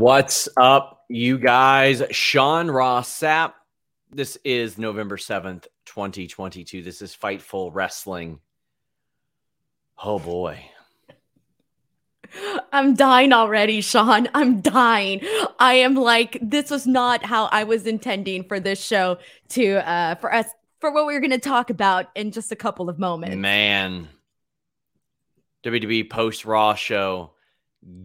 What's up, you guys? Sean Ross Sapp. This is November 7th, 2022. This is Fightful Wrestling. Oh boy. I'm dying already, Sean. I'm dying. I am like, this was not how I was intending for this show to uh for us for what we are gonna talk about in just a couple of moments. Man. WWE post Raw show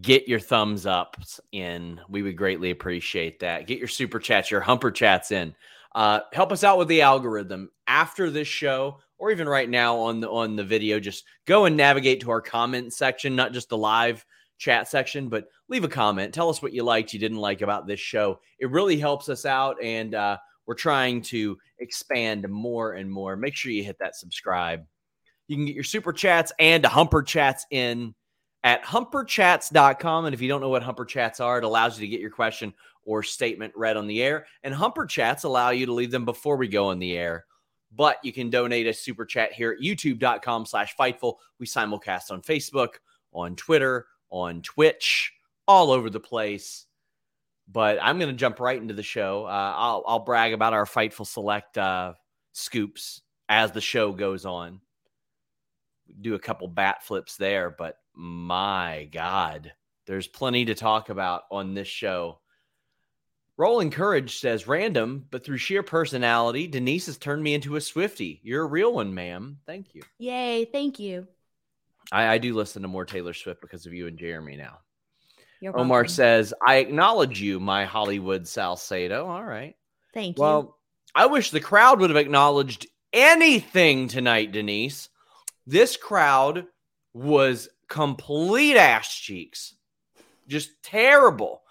get your thumbs ups in. We would greatly appreciate that. Get your super chats, your humper chats in. Uh, help us out with the algorithm after this show, or even right now on the on the video. Just go and navigate to our comment section, not just the live chat section, but leave a comment. Tell us what you liked, you didn't like about this show. It really helps us out, and uh, we're trying to expand more and more. Make sure you hit that subscribe. You can get your super chats and humper chats in at humperchats.com. And if you don't know what humper chats are, it allows you to get your question or statement read on the air. And humper chats allow you to leave them before we go on the air. But you can donate a super chat here at youtube.com slash fightful. We simulcast on Facebook, on Twitter, on Twitch, all over the place. But I'm going to jump right into the show. Uh, I'll, I'll brag about our Fightful Select uh, scoops as the show goes on. Do a couple bat flips there, but my God, there's plenty to talk about on this show. Rolling Courage says random, but through sheer personality, Denise has turned me into a Swifty. You're a real one, ma'am. Thank you. Yay, thank you. I, I do listen to more Taylor Swift because of you and Jeremy now. You're Omar welcome. says, I acknowledge you, my Hollywood Salcedo. All right. Thank you. Well, I wish the crowd would have acknowledged anything tonight, Denise. This crowd was complete ass cheeks, just terrible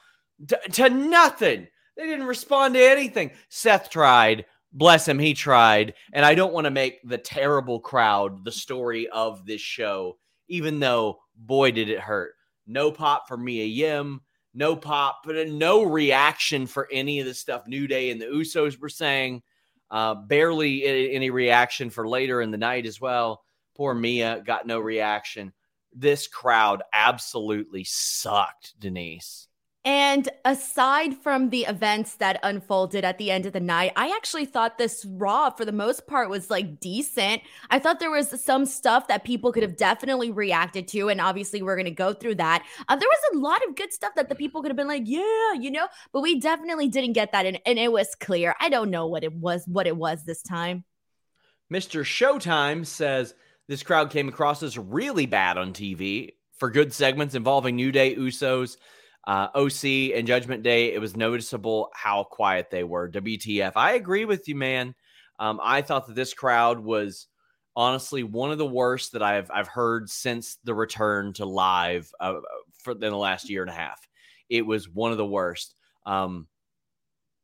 to, to nothing. They didn't respond to anything. Seth tried. Bless him, he tried. And I don't want to make the terrible crowd the story of this show, even though, boy, did it hurt. No pop for Mia Yim, no pop, but no reaction for any of the stuff New Day and the Usos were saying. Uh, barely any reaction for later in the night as well. Poor Mia got no reaction. This crowd absolutely sucked, Denise. And aside from the events that unfolded at the end of the night, I actually thought this Raw, for the most part, was like decent. I thought there was some stuff that people could have definitely reacted to. And obviously, we're going to go through that. Uh, there was a lot of good stuff that the people could have been like, yeah, you know, but we definitely didn't get that. And, and it was clear. I don't know what it was, what it was this time. Mr. Showtime says this crowd came across as really bad on TV for good segments involving New Day, Usos, uh, OC, and Judgment Day. It was noticeable how quiet they were. WTF. I agree with you, man. Um, I thought that this crowd was honestly one of the worst that I've I've heard since the return to live uh, for in the last year and a half. It was one of the worst. Um,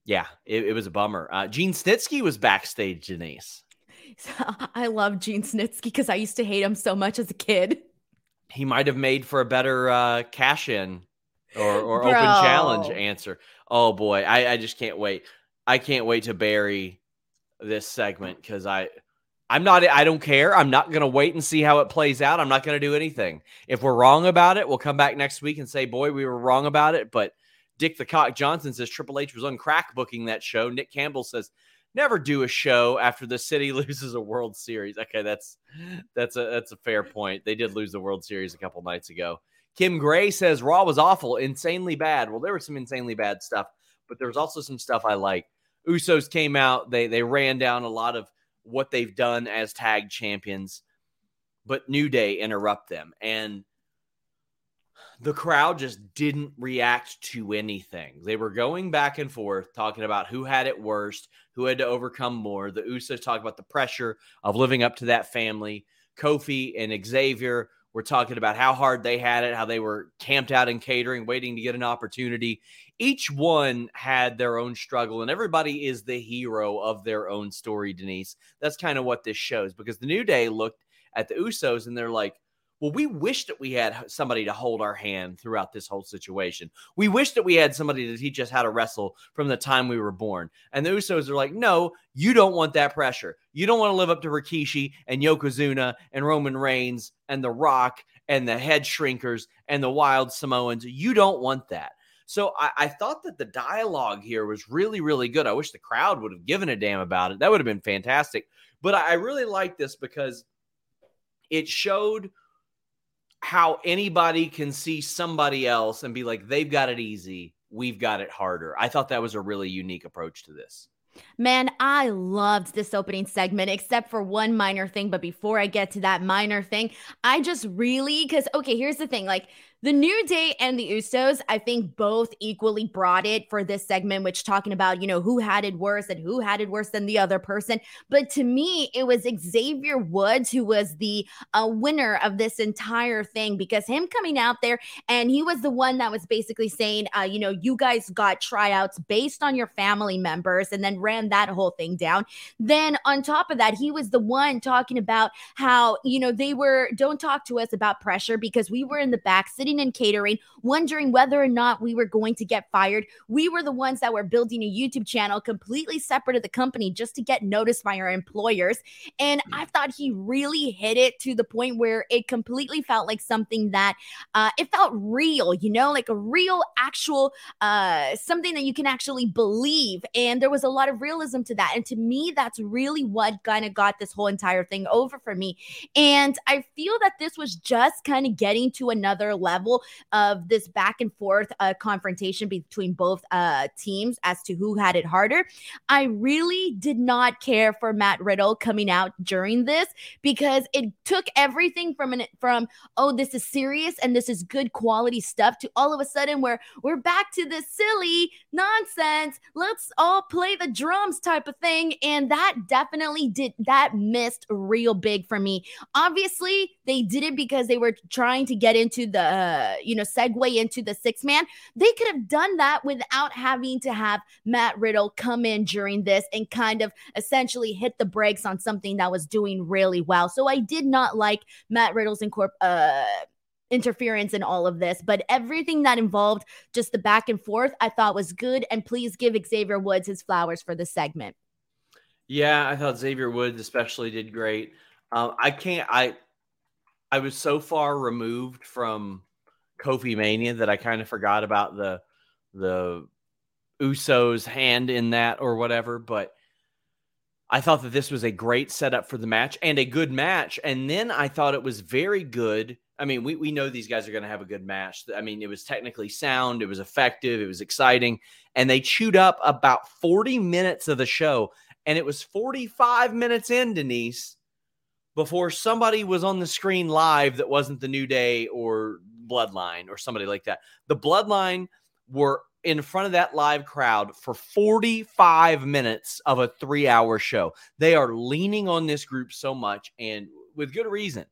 yeah, it, it was a bummer. Uh, Gene Snitsky was backstage, Denise. I love Gene Snitsky because I used to hate him so much as a kid. He might have made for a better uh, cash in or, or open challenge answer. Oh boy, I, I just can't wait. I can't wait to bury this segment because I I'm not I don't care. I'm not gonna wait and see how it plays out. I'm not gonna do anything. If we're wrong about it, we'll come back next week and say, boy, we were wrong about it. But Dick the Cock Johnson says Triple H was on crack booking that show. Nick Campbell says never do a show after the city loses a World Series. Okay, that's that's a that's a fair point. They did lose the World Series a couple nights ago. Kim Gray says Raw was awful, insanely bad. Well, there was some insanely bad stuff, but there was also some stuff I like. Usos came out, they they ran down a lot of what they've done as tag champions, but New Day interrupt them and the crowd just didn't react to anything. They were going back and forth talking about who had it worst, who had to overcome more. The Usos talk about the pressure of living up to that family. Kofi and Xavier were talking about how hard they had it, how they were camped out in catering, waiting to get an opportunity. Each one had their own struggle, and everybody is the hero of their own story, Denise. That's kind of what this shows because the New Day looked at the Usos and they're like, well, we wish that we had somebody to hold our hand throughout this whole situation. We wish that we had somebody to teach us how to wrestle from the time we were born. And the Usos are like, no, you don't want that pressure. You don't want to live up to Rikishi and Yokozuna and Roman Reigns and The Rock and the head shrinkers and the wild Samoans. You don't want that. So I, I, thought that the dialogue here was really, really good. I wish the crowd would have given a damn about it. That would have been fantastic. But I, I really like this because it showed how anybody can see somebody else and be like, they've got it easy, we've got it harder. I thought that was a really unique approach to this. Man, I loved this opening segment, except for one minor thing. But before I get to that minor thing, I just really, because, okay, here's the thing like, the New Day and the Usos, I think both equally brought it for this segment, which talking about, you know, who had it worse and who had it worse than the other person. But to me, it was Xavier Woods who was the uh, winner of this entire thing because him coming out there and he was the one that was basically saying, uh, you know, you guys got tryouts based on your family members and then ran that whole thing down. Then on top of that, he was the one talking about how, you know, they were, don't talk to us about pressure because we were in the back and catering, wondering whether or not we were going to get fired. We were the ones that were building a YouTube channel completely separate of the company just to get noticed by our employers. And I thought he really hit it to the point where it completely felt like something that uh, it felt real, you know, like a real, actual, uh, something that you can actually believe. And there was a lot of realism to that. And to me, that's really what kind of got this whole entire thing over for me. And I feel that this was just kind of getting to another level level of this back and forth uh, confrontation between both uh, teams as to who had it harder. I really did not care for Matt Riddle coming out during this because it took everything from an from oh this is serious and this is good quality stuff to all of a sudden where we're back to this silly nonsense. Let's all play the drums type of thing, and that definitely did that missed real big for me. Obviously, they did it because they were trying to get into the uh, you know, segue into the six man. They could have done that without having to have Matt Riddle come in during this and kind of essentially hit the brakes on something that was doing really well. So I did not like Matt Riddle's incorp- uh, interference in all of this, but everything that involved just the back and forth, I thought was good. And please give Xavier Woods his flowers for the segment. Yeah, I thought Xavier Woods especially did great. Um, I can't. I I was so far removed from Kofi Mania that I kind of forgot about the the Usos hand in that or whatever. But I thought that this was a great setup for the match and a good match. And then I thought it was very good. I mean, we, we know these guys are going to have a good match. I mean, it was technically sound, it was effective, it was exciting. And they chewed up about 40 minutes of the show. And it was 45 minutes in, Denise, before somebody was on the screen live that wasn't the New Day or Bloodline or somebody like that. The Bloodline were in front of that live crowd for 45 minutes of a three hour show. They are leaning on this group so much and with good reason.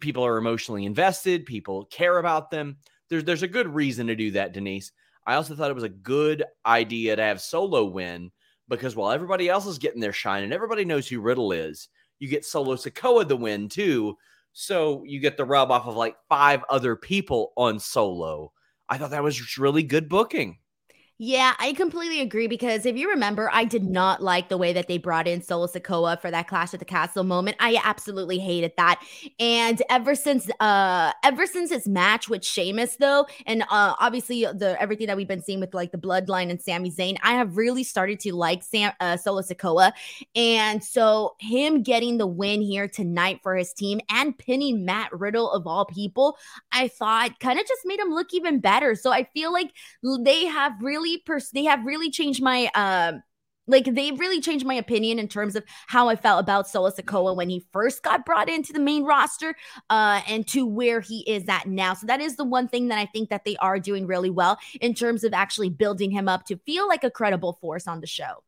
People are emotionally invested, people care about them. There's, there's a good reason to do that, Denise. I also thought it was a good idea to have Solo win because while everybody else is getting their shine and everybody knows who Riddle is, you get Solo Sikoa the win too. So you get the rub off of like five other people on Solo. I thought that was really good booking. Yeah, I completely agree because if you remember, I did not like the way that they brought in Solo Sikoa for that Clash at the Castle moment. I absolutely hated that. And ever since uh ever since his match with Sheamus though, and uh obviously the everything that we've been seeing with like the bloodline and Sami Zayn, I have really started to like Sam uh, Solo Sikoa. And so him getting the win here tonight for his team and pinning Matt Riddle of all people, I thought kind of just made him look even better. So I feel like they have really really pers- they have really changed my um like they really changed my opinion in terms of how I felt about Solo Sikoa when he first got brought into the main roster uh, and to where he is at now. So that is the one thing that I think that they are doing really well in terms of actually building him up to feel like a credible force on the show.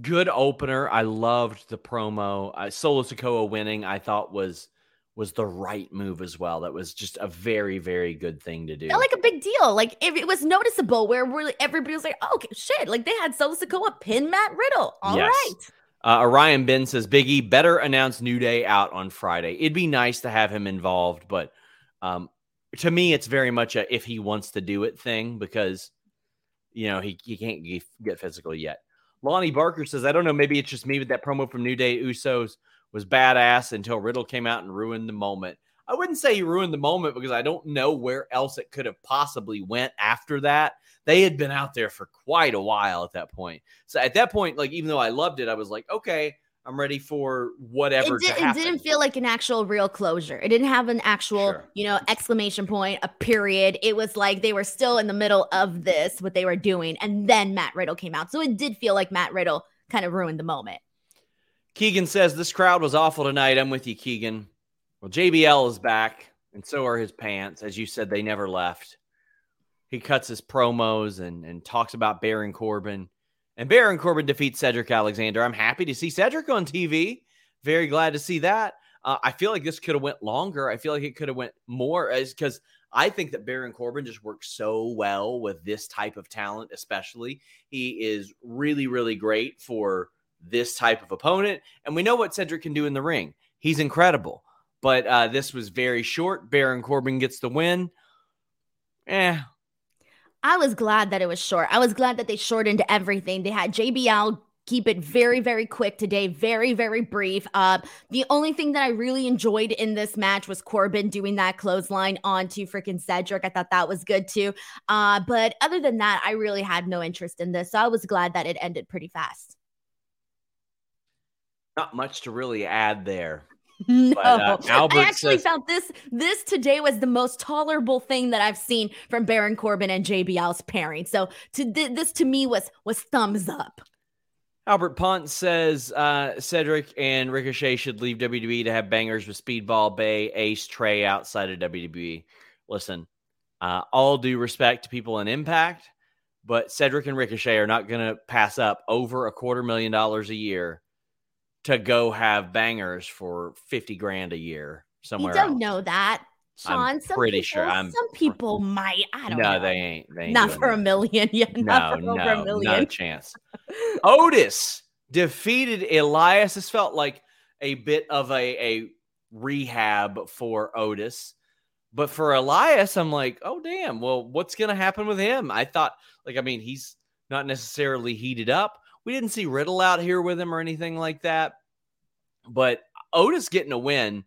Good opener. I loved the promo. Uh, Solo Sikoa winning, I thought was was the right move as well. That was just a very, very good thing to do. like a big deal. Like if it was noticeable where really everybody was like, oh, okay, shit. Like they had Solo Sikoa pin Matt Riddle. All yes. right. Uh, Orion Ben says Biggie better announce New Day out on Friday. It'd be nice to have him involved, but um, to me, it's very much a if he wants to do it thing because you know he, he can't get physical yet. Lonnie Barker says, I don't know, maybe it's just me with that promo from New Day Usos was badass until Riddle came out and ruined the moment. I wouldn't say he ruined the moment because I don't know where else it could have possibly went after that. They had been out there for quite a while at that point. So at that point, like even though I loved it, I was like, okay, I'm ready for whatever. It, did, it didn't feel like an actual real closure. It didn't have an actual, sure. you know, exclamation point, a period. It was like they were still in the middle of this, what they were doing, and then Matt Riddle came out. So it did feel like Matt Riddle kind of ruined the moment. Keegan says this crowd was awful tonight. I'm with you, Keegan. Well, JBL is back, and so are his pants. As you said, they never left. He cuts his promos and, and talks about Baron Corbin. And Baron Corbin defeats Cedric Alexander. I'm happy to see Cedric on TV. Very glad to see that. Uh, I feel like this could have went longer. I feel like it could have went more because I think that Baron Corbin just works so well with this type of talent, especially. He is really, really great for this type of opponent. And we know what Cedric can do in the ring. He's incredible. But uh, this was very short. Baron Corbin gets the win. Eh. I was glad that it was short. I was glad that they shortened everything. They had JBL keep it very very quick today very very brief uh the only thing that i really enjoyed in this match was corbin doing that clothesline onto freaking cedric i thought that was good too uh but other than that i really had no interest in this so i was glad that it ended pretty fast not much to really add there. No, but, uh, I actually says, felt this this today was the most tolerable thing that I've seen from Baron Corbin and JBL's pairing. So to th- this to me was was thumbs up. Albert Pont says uh, Cedric and Ricochet should leave WWE to have bangers with Speedball Bay, Ace, Trey outside of WWE. Listen, uh, all due respect to people in Impact, but Cedric and Ricochet are not going to pass up over a quarter million dollars a year to go have bangers for 50 grand a year somewhere. You don't else. know that. Sean, I'm some pretty people, sure. I'm some people might. I don't no, know. they ain't. They ain't not for that. a million. Yeah, not no, for no, a million. not a chance. Otis defeated Elias. This felt like a bit of a, a rehab for Otis. But for Elias, I'm like, oh damn. Well, what's gonna happen with him? I thought, like, I mean, he's not necessarily heated up. We didn't see Riddle out here with him or anything like that. But Otis getting a win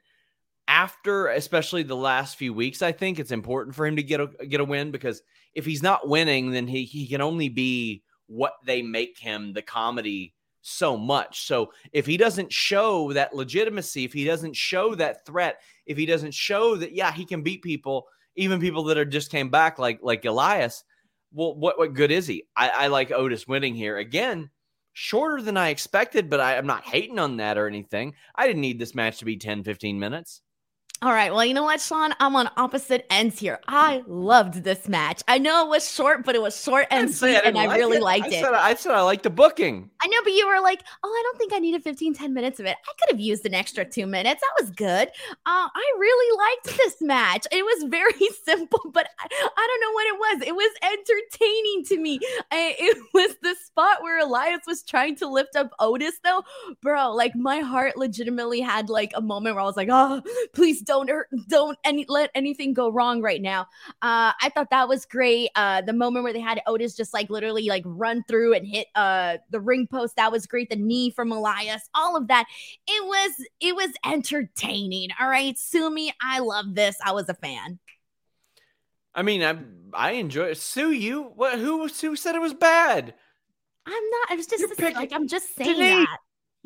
after, especially the last few weeks, I think it's important for him to get a get a win because if he's not winning, then he he can only be what they make him the comedy so much. So if he doesn't show that legitimacy, if he doesn't show that threat, if he doesn't show that yeah he can beat people, even people that are just came back like like Elias, well what what good is he? I, I like Otis winning here again shorter than I expected, but I, am not hating on that or anything. I didn't need this match to be 10, 15 minutes. All right. Well, you know what, Sean? I'm on opposite ends here. I loved this match. I know it was short, but it was short and sweet, I and I really it. liked I it. Said, I said I liked the booking. I know, but you were like, oh, I don't think I needed 15, 10 minutes of it. I could have used an extra two minutes. That was good. Uh, I really liked this match. It was very simple, but I, I don't know what it was. It was entertaining to me. I, it was the spot where Elias was trying to lift up Otis, though. Bro, like my heart legitimately had like a moment where I was like, oh, please don't don't any let anything go wrong right now. Uh, I thought that was great. Uh, the moment where they had Otis just like literally like run through and hit uh the ring post, that was great. The knee from Elias, all of that. It was it was entertaining. All right, sue me. I love this. I was a fan. I mean, I I enjoy it. Sue you? What? Who? Who said it was bad? I'm not. I was just like I'm just saying Denise, that.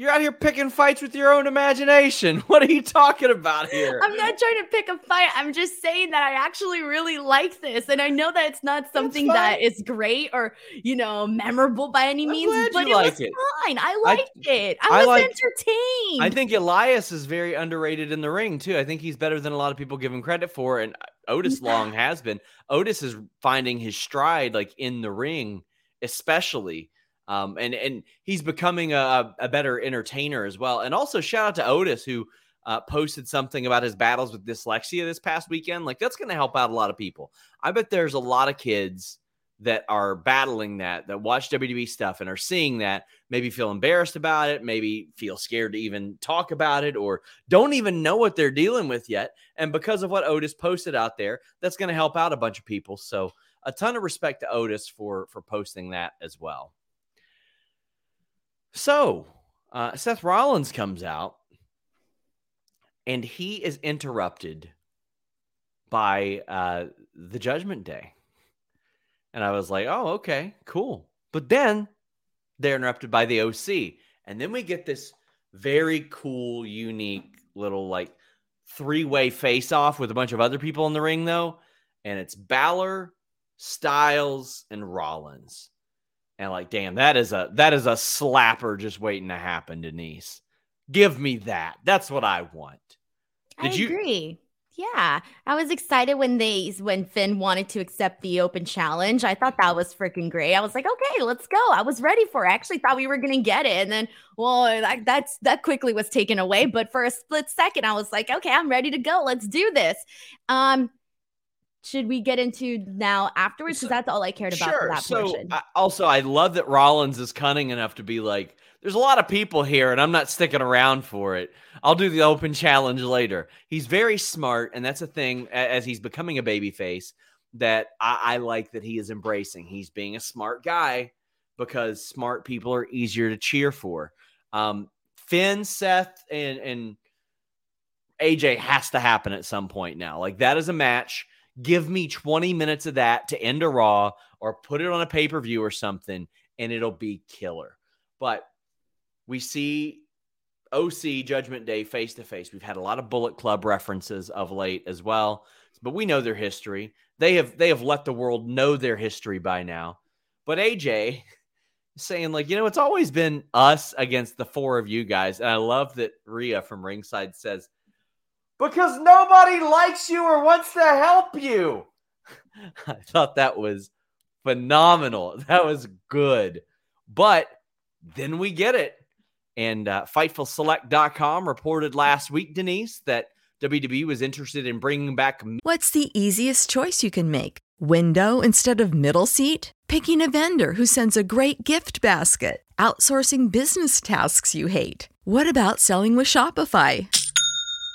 You're out here picking fights with your own imagination. What are you talking about here? I'm not trying to pick a fight. I'm just saying that I actually really like this. And I know that it's not something that is great or, you know, memorable by any means, but it was it. fine. I liked I, it. I, I was liked, entertained. I think Elias is very underrated in the ring, too. I think he's better than a lot of people give him credit for. And Otis Long has been. Otis is finding his stride, like in the ring, especially. Um, and and he's becoming a, a better entertainer as well. And also shout out to Otis who uh, posted something about his battles with dyslexia this past weekend. Like that's going to help out a lot of people. I bet there's a lot of kids that are battling that that watch WWE stuff and are seeing that maybe feel embarrassed about it, maybe feel scared to even talk about it or don't even know what they're dealing with yet. And because of what Otis posted out there, that's going to help out a bunch of people. So a ton of respect to Otis for for posting that as well. So uh, Seth Rollins comes out and he is interrupted by uh, the Judgment Day. And I was like, oh, okay, cool. But then they're interrupted by the OC. And then we get this very cool, unique little like three way face off with a bunch of other people in the ring, though. And it's Balor, Styles, and Rollins. And like, damn, that is a that is a slapper just waiting to happen, Denise. Give me that. That's what I want. Did I you agree? Yeah, I was excited when they when Finn wanted to accept the open challenge. I thought that was freaking great. I was like, okay, let's go. I was ready for. it. I actually thought we were gonna get it, and then well, that, that's that quickly was taken away. But for a split second, I was like, okay, I'm ready to go. Let's do this. Um, should we get into now afterwards? Because so, that's all I cared about sure. that so, portion. I, also, I love that Rollins is cunning enough to be like, there's a lot of people here and I'm not sticking around for it. I'll do the open challenge later. He's very smart, and that's a thing as he's becoming a baby face that I, I like that he is embracing. He's being a smart guy because smart people are easier to cheer for. Um, Finn, Seth, and and AJ has to happen at some point now. Like that is a match Give me 20 minutes of that to end a Raw or put it on a pay per view or something, and it'll be killer. But we see OC Judgment Day face to face. We've had a lot of Bullet Club references of late as well, but we know their history. They have they have let the world know their history by now. But AJ saying like, you know, it's always been us against the four of you guys, and I love that Rhea from ringside says because nobody likes you or wants to help you. I thought that was phenomenal. That was good. But then we get it. And uh, FightfulSelect.com reported last week, Denise, that WWE was interested in bringing back. What's the easiest choice you can make? Window instead of middle seat? Picking a vendor who sends a great gift basket? Outsourcing business tasks you hate? What about selling with Shopify?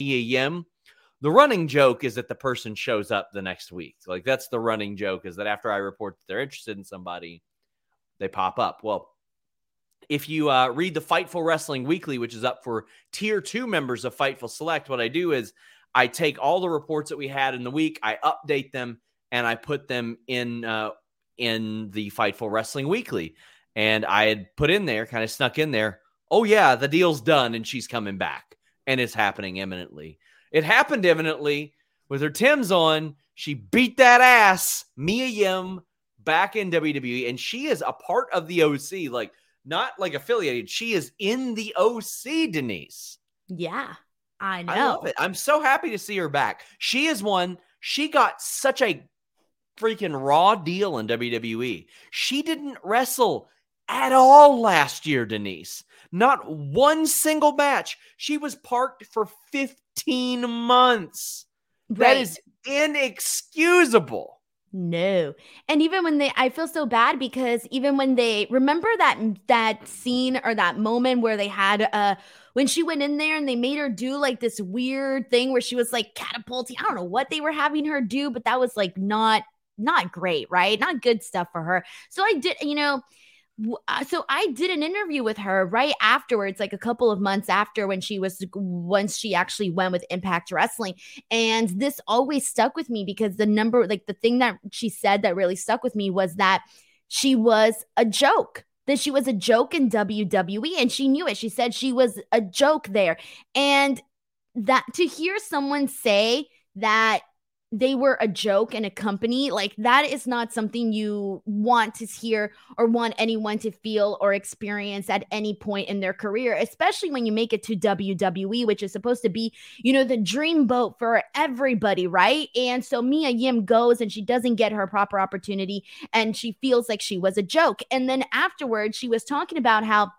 EAM. The running joke is that the person shows up the next week. Like that's the running joke is that after I report that they're interested in somebody, they pop up. Well, if you uh, read the Fightful Wrestling Weekly, which is up for tier two members of Fightful Select, what I do is I take all the reports that we had in the week, I update them, and I put them in uh, in the Fightful Wrestling Weekly. And I had put in there, kind of snuck in there, oh yeah, the deal's done and she's coming back and it's happening imminently. It happened imminently with her Tim's on. She beat that ass, Mia Yim, back in WWE, and she is a part of the OC, like not like affiliated. She is in the OC, Denise. Yeah, I know. I love it. I'm so happy to see her back. She is one. She got such a freaking raw deal in WWE. She didn't wrestle at all last year, Denise. Not one single match. She was parked for 15 months. Right. That is inexcusable. No. And even when they I feel so bad because even when they remember that that scene or that moment where they had uh when she went in there and they made her do like this weird thing where she was like catapulting. I don't know what they were having her do, but that was like not not great, right? Not good stuff for her. So I did, you know, Uh, so I did an interview with her right afterwards, like a couple of months after when she was once she actually went with Impact Wrestling. And this always stuck with me because the number, like the thing that she said that really stuck with me was that she was a joke. That she was a joke in WWE and she knew it. She said she was a joke there. And that to hear someone say that they were a joke and a company, like that is not something you want to hear or want anyone to feel or experience at any point in their career, especially when you make it to WWE, which is supposed to be, you know, the dream boat for everybody, right? And so Mia Yim goes and she doesn't get her proper opportunity and she feels like she was a joke. And then afterwards, she was talking about how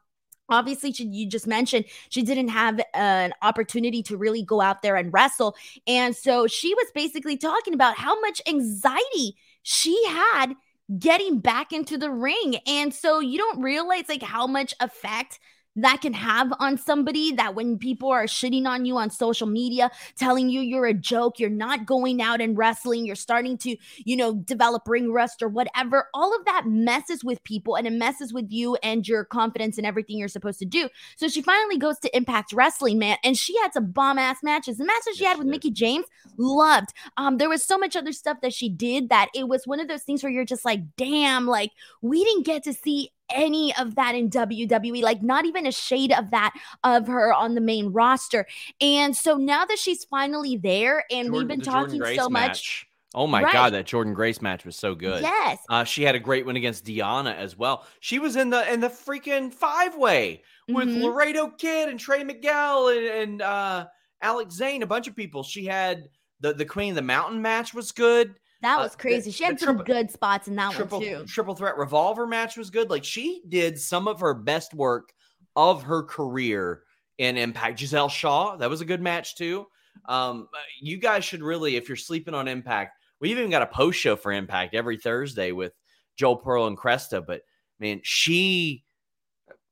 obviously she, you just mentioned she didn't have an opportunity to really go out there and wrestle. And so she was basically talking about how much anxiety she had getting back into the ring. And so you don't realize like how much effect that can have on somebody that when people are shitting on you on social media, telling you you're a joke, you're not going out and wrestling, you're starting to, you know, develop ring rust or whatever, all of that messes with people and it messes with you and your confidence and everything you're supposed to do. So she finally goes to Impact Wrestling, man, and she had some bomb ass matches. The matches she had with Mickie James, loved. Um, there was so much other stuff that she did that it was one of those things where you're just like, damn, like we didn't get to see any of that in WWE, like not even a shade of that of her on the main roster. And so now that she's finally there, and Jordan, we've been talking so much. Match. Oh my right. god, that Jordynne Grace match was so good. Yes. Uh, she had a great one against Deonna as well. She was in the in the freaking five way with mm-hmm. Laredo Kid and Trey Miguel and, and uh, Alex Zayne, a bunch of people. She had the the Queen of the Mountain match was good. That uh, was crazy. Uh, she had some triple, good spots in that triple, one too. Triple threat revolver match was good. Like she did some of her best work of her career in Impact. Gisele Shaw, that was a good match too. Um, uh, you guys should really, if you're sleeping on Impact, we even got a post show for Impact every Thursday with Joel Pearl and Cresta. But man, she,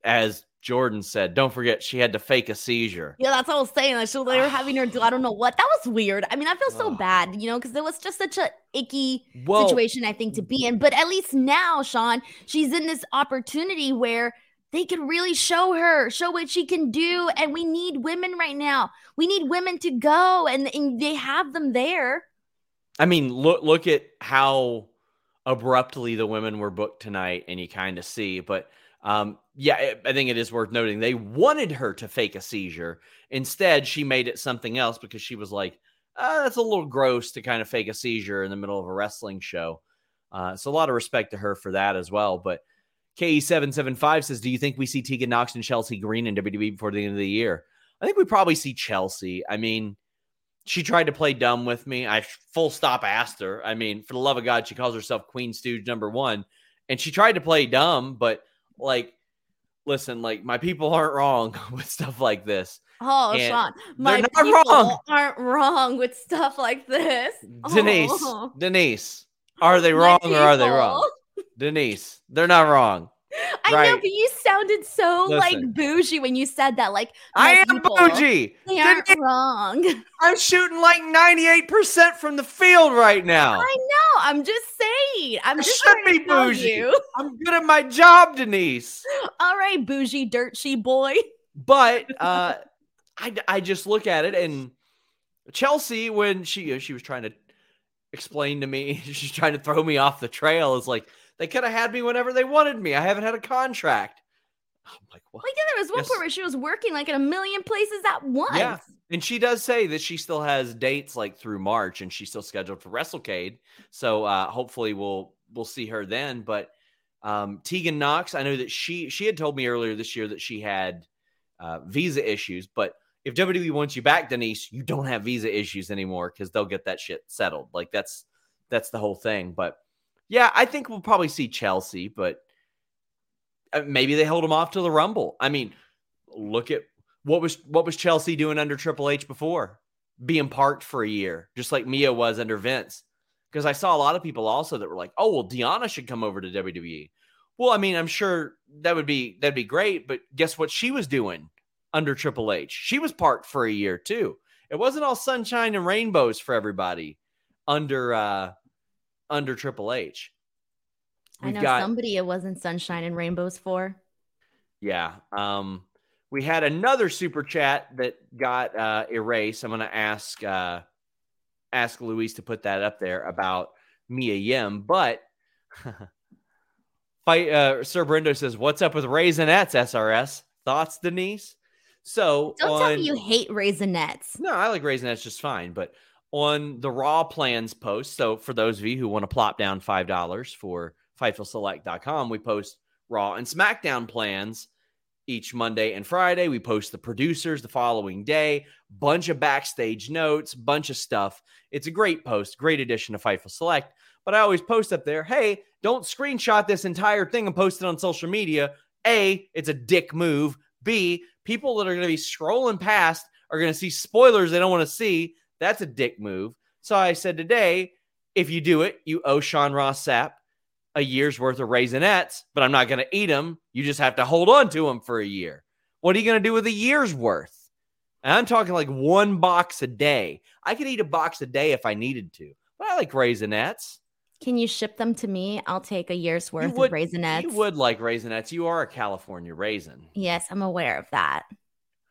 as Jordan said, don't forget she had to fake a seizure. Yeah, that's what I was saying. Like, so they were having her do I don't know what. That was weird. I mean, I feel so bad, you know, because it was just such a icky Whoa. situation, I think, to be in. But at least now, Sean, she's in this opportunity where they can really show her, show what she can do. And we need women right now. We need women to go, and, and they have them there. I mean, look look at how abruptly the women were booked tonight, and you kind of see, but um, yeah, I think it is worth noting they wanted her to fake a seizure. Instead, she made it something else because she was like, oh, that's a little gross to kind of fake a seizure in the middle of a wrestling show. Uh, so a lot of respect to her for that as well. But KE775 says, Do you think we see Tegan Nox and Chelsea Green in WWE before the end of the year? I think we probably see Chelsea. I mean, she tried to play dumb with me. I full stop asked her. I mean, for the love of God, she calls herself Queen Stooge number one. And she tried to play dumb, but like, listen, like my people aren't wrong with stuff like this. Oh, And Sean, my not people wrong. aren't wrong with stuff like this. Denise, Oh, Denise, are they wrong or are they wrong? Denise, they're not wrong. I know, but you sounded so Listen. like bougie when you said that. Like I am people, bougie. They aren't wrong. I'm shooting like 98% from the field right now. I know. I'm just saying. I'm I just should be bougie. you. I'm good at my job, Denise. All right, bougie dirt she boy. But uh, I, I just look at it and Chelsea, when she she was trying to explain to me, she's trying to throw me off the trail. Is like they could have had me whenever they wanted me. I haven't had a contract. I'm like, what? Like yeah, there was one Yes. point where she was working like in a million places at once. Yeah. And she does say that she still has dates like through March, and she's still scheduled for WrestleCade. So uh, hopefully we'll we'll see her then. But um, Tegan Nox, I know that she she had told me earlier this year that she had uh, visa issues. But if WWE wants you back, Denise, you don't have visa issues anymore because they'll get that shit settled. Like that's that's the whole thing. But yeah, I think we'll probably see Chelsea, but uh, maybe they hold them off to the Rumble. I mean, look at what was what was Chelsea doing under Triple H before? Being parked for a year, just like Mia was under Vince. Because I saw a lot of people also that were like, "Oh, well, Deonna should come over to WWE." Well, I mean, I'm sure that would be that'd be great, but guess what she was doing under Triple H? She was parked for a year too. It wasn't all sunshine and rainbows for everybody under uh under Triple H. I We've know got- somebody it wasn't sunshine and rainbows for. Yeah. Um, we had another super chat that got uh, erased. I'm going to ask uh, ask Luis to put that up there about Mia Yim, but fight. Uh, Sir Brendo says, "What's up with Raisinets SRS? Thoughts, Denise?" So Don't tell me you hate raisinets. no, I like Raisinets just fine. But on the Raw plans post, so for those of you who want to plop down $5 for FightfulSelect.com, we post Raw and SmackDown plans each Monday and Friday. We post the producers the following day, bunch of backstage notes, bunch of stuff. It's a great post, great addition to Fightful Select. But I always post up there, hey, don't screenshot this entire thing and post it on social media. A, it's a dick move. B, people that are going to be scrolling past are going to see spoilers they don't want to see. That's a dick move. So I said today, if you do it, you owe Sean Ross Sapp a year's worth of raisinets, but I'm not going to eat them. You just have to hold on to them for a year. What are you going to do with a year's worth? And I'm talking like one box a day. I could eat a box a day if I needed to, but I like raisinets. Can you ship them to me? I'll take a year's worth would- of raisinets. You would like raisinets. You are a California raisin. Yes, I'm aware of that.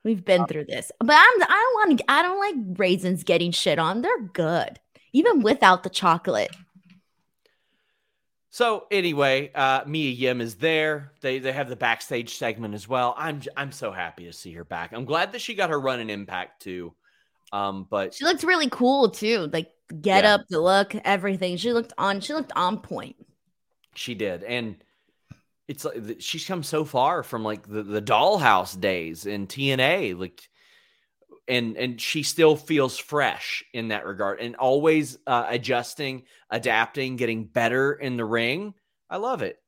We've been through this, but I'm I don't want to. I don't like raisins getting shit on. They're good, even without the chocolate. So anyway, uh, Mia Yim is there. They they have the backstage segment as well. I'm I'm so happy to see her back. I'm glad that she got her run in Impact too. Um, but She looked really cool too. Like get Yeah. up, the look, everything. She looked on. She looked on point. She did, and it's like she's come so far from like the, the dollhouse days in TNA, like, and and she still feels fresh in that regard, and always uh, adjusting, adapting, getting better in the ring. I love it,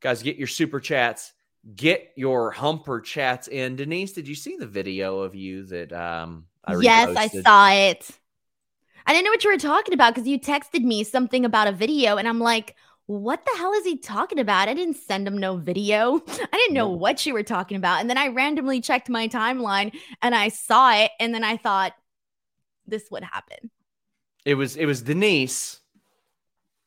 guys. Get your super chats, get your humper chats in. Denise, did you see the video of you that um? I yes, I saw it. I didn't know what you were talking about because you texted me something about a video, and I'm like, what the hell is he talking about? I didn't send him no video. I didn't know what you were talking about. And then I randomly checked my timeline and I saw it, and then I thought, this would happen. It was it was Denise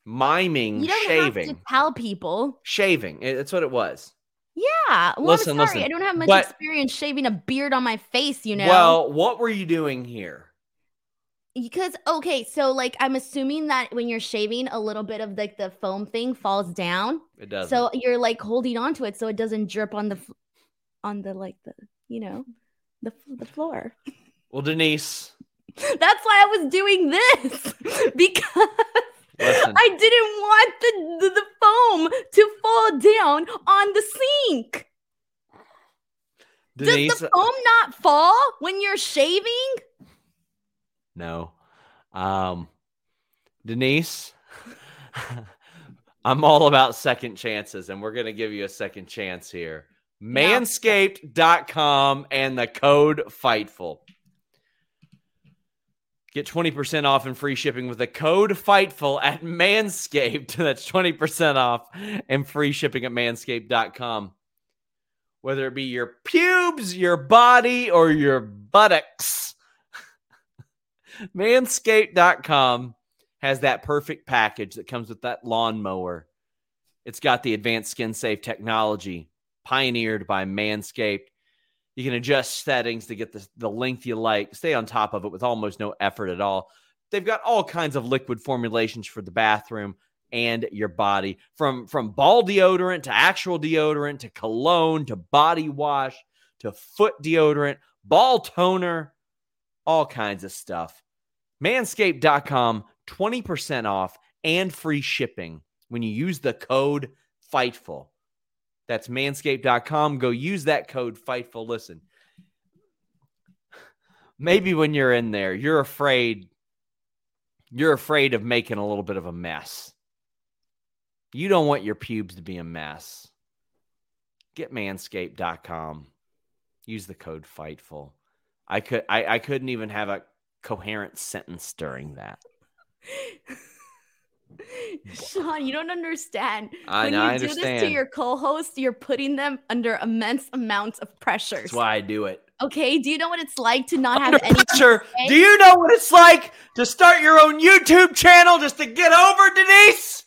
miming You don't shaving. have to tell people. shaving. It- That's what it was. Yeah. Well, Listen, I'm sorry. listen, I don't have much but- experience shaving a beard on my face, you know? Well, what were you doing here? Because okay, so like I'm assuming that when you're shaving, a little bit of like the foam thing falls down. It doesn't. So you're like holding on to it so it doesn't drip on the on the like the you know the the floor. well, Denise, That's why I was doing this because Listen. I didn't want the, the, the foam to fall down on the sink. Denise, Does the uh, foam not fall when you're shaving? No. Um, Denise, I'm all about second chances, and we're going to give you a second chance here. Manscaped.com and the code FIGHTFUL. Get 20% off and free shipping with the code FIGHTFUL at Manscaped. That's 20% off and free shipping at manscaped.com. Whether it be your pubes, your body, or your buttocks, manscaped.com has that perfect package that comes with that lawnmower. It's got the advanced skin safe technology pioneered by Manscaped. You can adjust settings to get the, the length you like, stay on top of it with almost no effort at all. They've got all kinds of liquid formulations for the bathroom and your body from from ball deodorant to actual deodorant to cologne to body wash to foot deodorant, ball toner, all kinds of stuff. Manscaped.com, 20% off and free shipping when you use the code FIGHTFUL. That's manscaped.com. Go use that code FIGHTFUL. Listen, maybe when you're in there, you're afraid you're afraid of making a little bit of a mess. You don't want your pubes to be a mess. Get manscaped.com. Use the code FIGHTFUL. I could I, I couldn't even have a coherent sentence during that. Sean, you don't understand. I when know, you I do this to your co-host, you're putting them under immense amounts of pressure. That's why I do it. Okay, do you know what it's like to not have any pressure. Do you know what it's like to start your own YouTube channel just to get over Denise?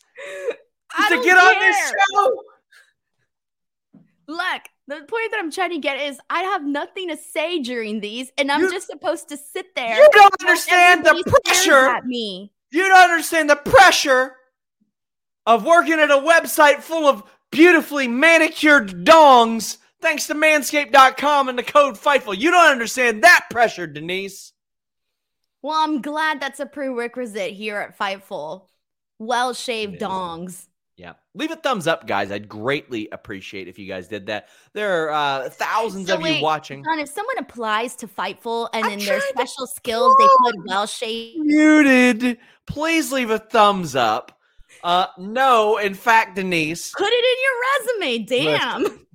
To get on this care. show? Look, the point that I'm trying to get is I have nothing to say during these, and I'm You- just supposed to sit there. You don't understand the pressure. at me. You don't understand the pressure of working at a website full of beautifully manicured dongs thanks to manscaped.com and the code FIGHTFUL. You don't understand that pressure, Denise. Well, I'm glad that's a prerequisite here at Fightful. Well shaved dongs. Yeah. Leave a thumbs up, guys. I'd greatly appreciate if you guys did that. There are uh, thousands So of wait, you watching. Sean, if someone applies to Fightful and I'm in their to special skills they put well shaved, Muted. Please leave a thumbs up. Uh, no, in fact, Denise. put it in your resume. Damn.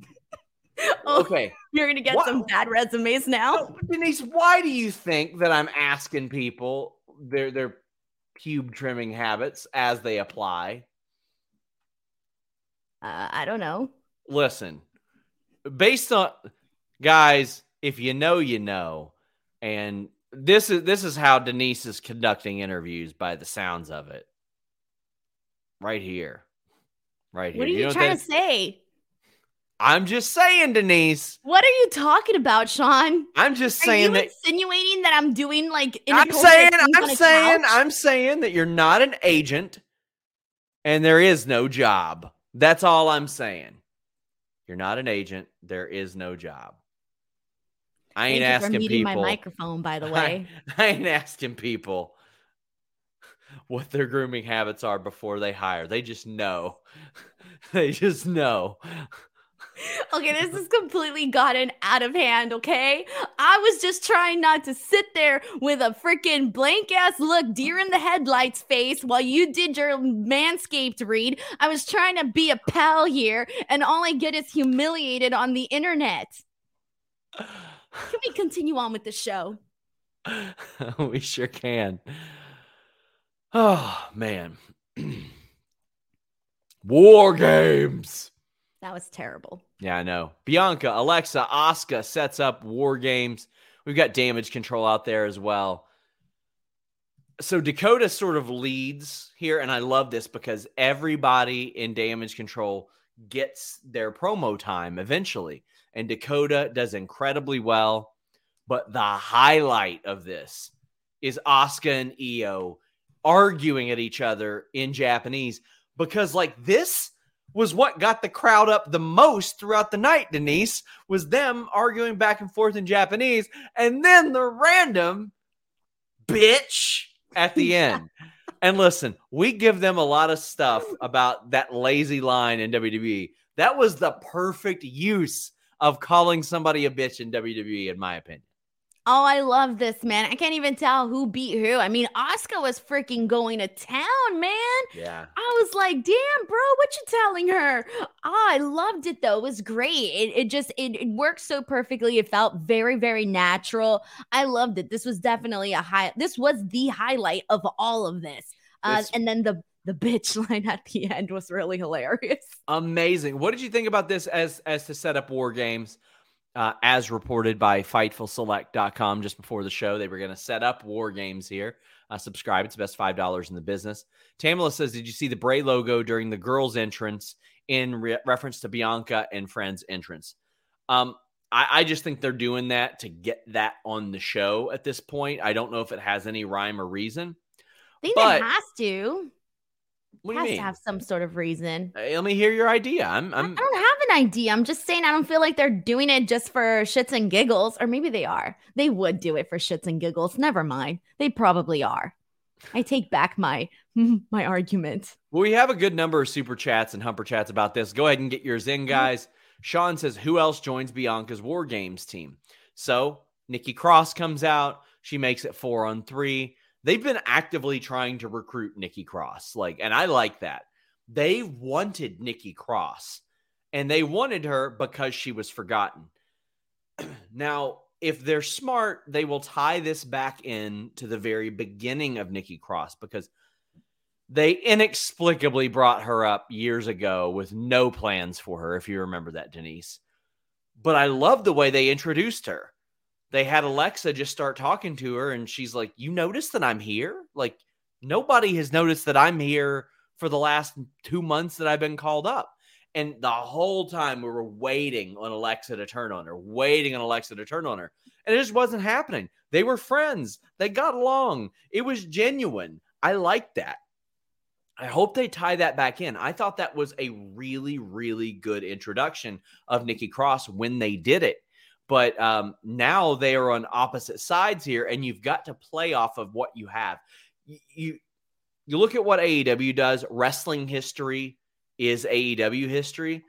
oh, Okay. you're gonna get What- some bad resumes now. No, Denise, why do you think that I'm asking people their their pube trimming habits as they apply? Uh, I don't know. Listen, based on guys, if you know, you know, and this is this is how Denise is conducting interviews by the sounds of it. Right here, right here. What are you, know trying to say? I'm just saying, Denise. What are you talking about, Sean? I'm just Are saying you that insinuating that I'm doing like I'm saying, I'm saying, couch? I'm saying that you're not an agent and there is no job. That's all I'm saying. You're not an agent. There is no job. I ain't asking people. my microphone, by the I- way. I, ain't asking people what their grooming habits are before they hire. They just know. they just know. Okay, this has completely gotten out of hand, okay? I was just trying not to sit there with a freaking blank ass look, deer in the headlights face while you did your manscaped read. I was trying to be a pal here, and all I get is humiliated on the internet. Can we continue on with the show? we sure can. Oh man. War games. That was terrible. Yeah, I know. Bianca, Alexa, Asuka sets up war games. We've got damage control out there as well. So Dakota sort of leads here, and I love this because everybody in damage control gets their promo time eventually. And Dakota does incredibly well. But the highlight of this is Asuka and Io arguing at each other in Japanese because, like, this was what got the crowd up the most throughout the night, Denise, was them arguing back and forth in Japanese. And then the random bitch at the end. And listen, we give them a lot of stuff about that lazy line in WWE. That was the perfect use of calling somebody a bitch in WWE, in my opinion. Oh, I love this, man. I can't even tell who beat who. I mean, Asuka was freaking going to town, man. Yeah. I was like, damn, bro, what you telling her? Oh, I loved it though. It was great. It, it just it, it worked so perfectly. It felt very, very natural. I loved it. This was definitely a high. This was the highlight of all of this. Uh, and then the the bitch line at the end was really hilarious. Amazing. What did you think about this as as to set up war games? Uh, as reported by FightfulSelect.com just before the show. They were going to set up war games here. Uh, subscribe. It's the best $5 in the business. Tamala says, Did you see the Bray logo during the girls' entrance in re- reference to Bianca and Friends' entrance? Um, I, I, just think they're doing that to get that on the show at this point. I don't know if it has any rhyme or reason. I think but, it has to. What has do you mean? to have some sort of reason. Hey, let me hear your idea. I'm, I'm. I don't have an idea. I'm just saying I don't feel like they're doing it just for shits and giggles, or maybe they are. They would do it for shits and giggles. Never mind. They probably are. I take back my my argument. Well, we have a good number of super chats and humper chats about this. Go ahead and get yours in, mm-hmm. guys. Sean says, "Who else joins Bianca's War Games team?" So Nikki Cross comes out. She makes it four on three they've been actively trying to recruit Nikki Cross. Like, and I like that. They wanted Nikki Cross and they wanted her because she was forgotten. now, if they're smart, they will tie this back in to the very beginning of Nikki Cross because they inexplicably brought her up years ago with no plans for her, if you remember that, Denise. But I love the way they introduced her they had Alexa just start talking to her, and she's like, You notice that I'm here? Like, nobody has noticed that I'm here for the last two months that I've been called up. And the whole time we were waiting on Alexa to turn on her, waiting on Alexa to turn on her. And it just wasn't happening. They were friends, they got along. It was genuine. I like that. I hope they tie that back in. I thought that was a really, really good introduction of Nikki Cross when they did it. But um, now they are on opposite sides here, and you've got to play off of what you have. You, you, you look at what AEW does. Wrestling history is AEW history.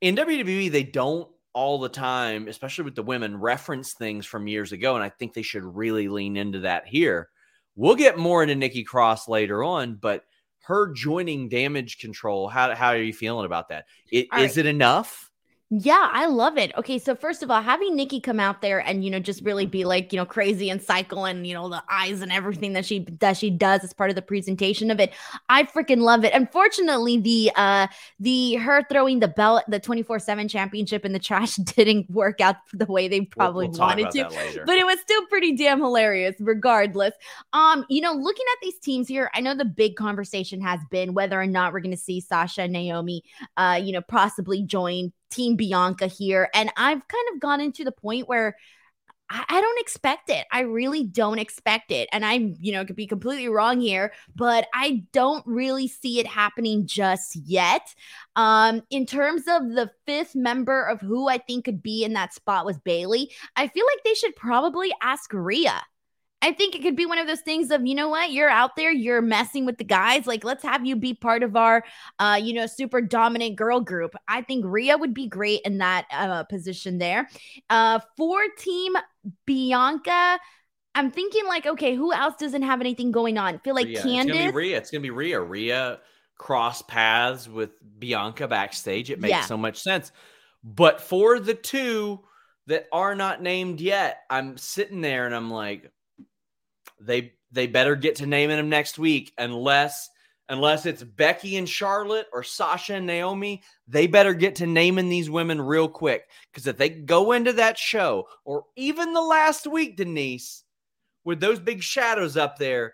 In WWE, they don't all the time, especially with the women, reference things from years ago, and I think they should really lean into that here. We'll get more into Nikki Cross later on, but her joining Damage Control, how how are you feeling about that? It, is right. it enough? Yeah, I love it. Okay, so first of all, having Nikki come out there and you know just really be like you know crazy and cycle and you know the eyes and everything that she that she does as part of the presentation of it, I freaking love it. Unfortunately, the uh the her throwing the belt, the twenty four seven championship in the trash didn't work out the way they probably we'll, we'll wanted to, but it was still pretty damn hilarious. Regardless, um, you know, looking at these teams here, I know the big conversation has been whether or not we're going to see Sasha and Naomi, uh, you know, possibly join Team Bianca here. And I've kind of gone into the point where I, I don't expect it. I really don't expect it. And I, you know, could be completely wrong here, but I don't really see it happening just yet. Um, in terms of the fifth member of who I think could be in that spot with Bayley, I feel like they should probably ask Rhea. I think it could be one of those things of, you know what, you're out there, you're messing with the guys. Like, let's have you be part of our, uh, you know, super dominant girl group. I think Rhea would be great in that uh, position there. Uh, for team Bianca, I'm thinking like, okay, who else doesn't have anything going on? I feel like Rhea. Candice. It's gonna be Rhea. It's gonna be Rhea. Rhea cross paths with Bianca backstage. It makes yeah. so much sense. But for the two that are not named yet, I'm sitting there and I'm like, they they better get to naming him next week unless unless it's Becky and Charlotte or Sasha and Naomi, they better get to naming these women real quick. Because if they go into that show or even the last week, Denise, with those big shadows up there,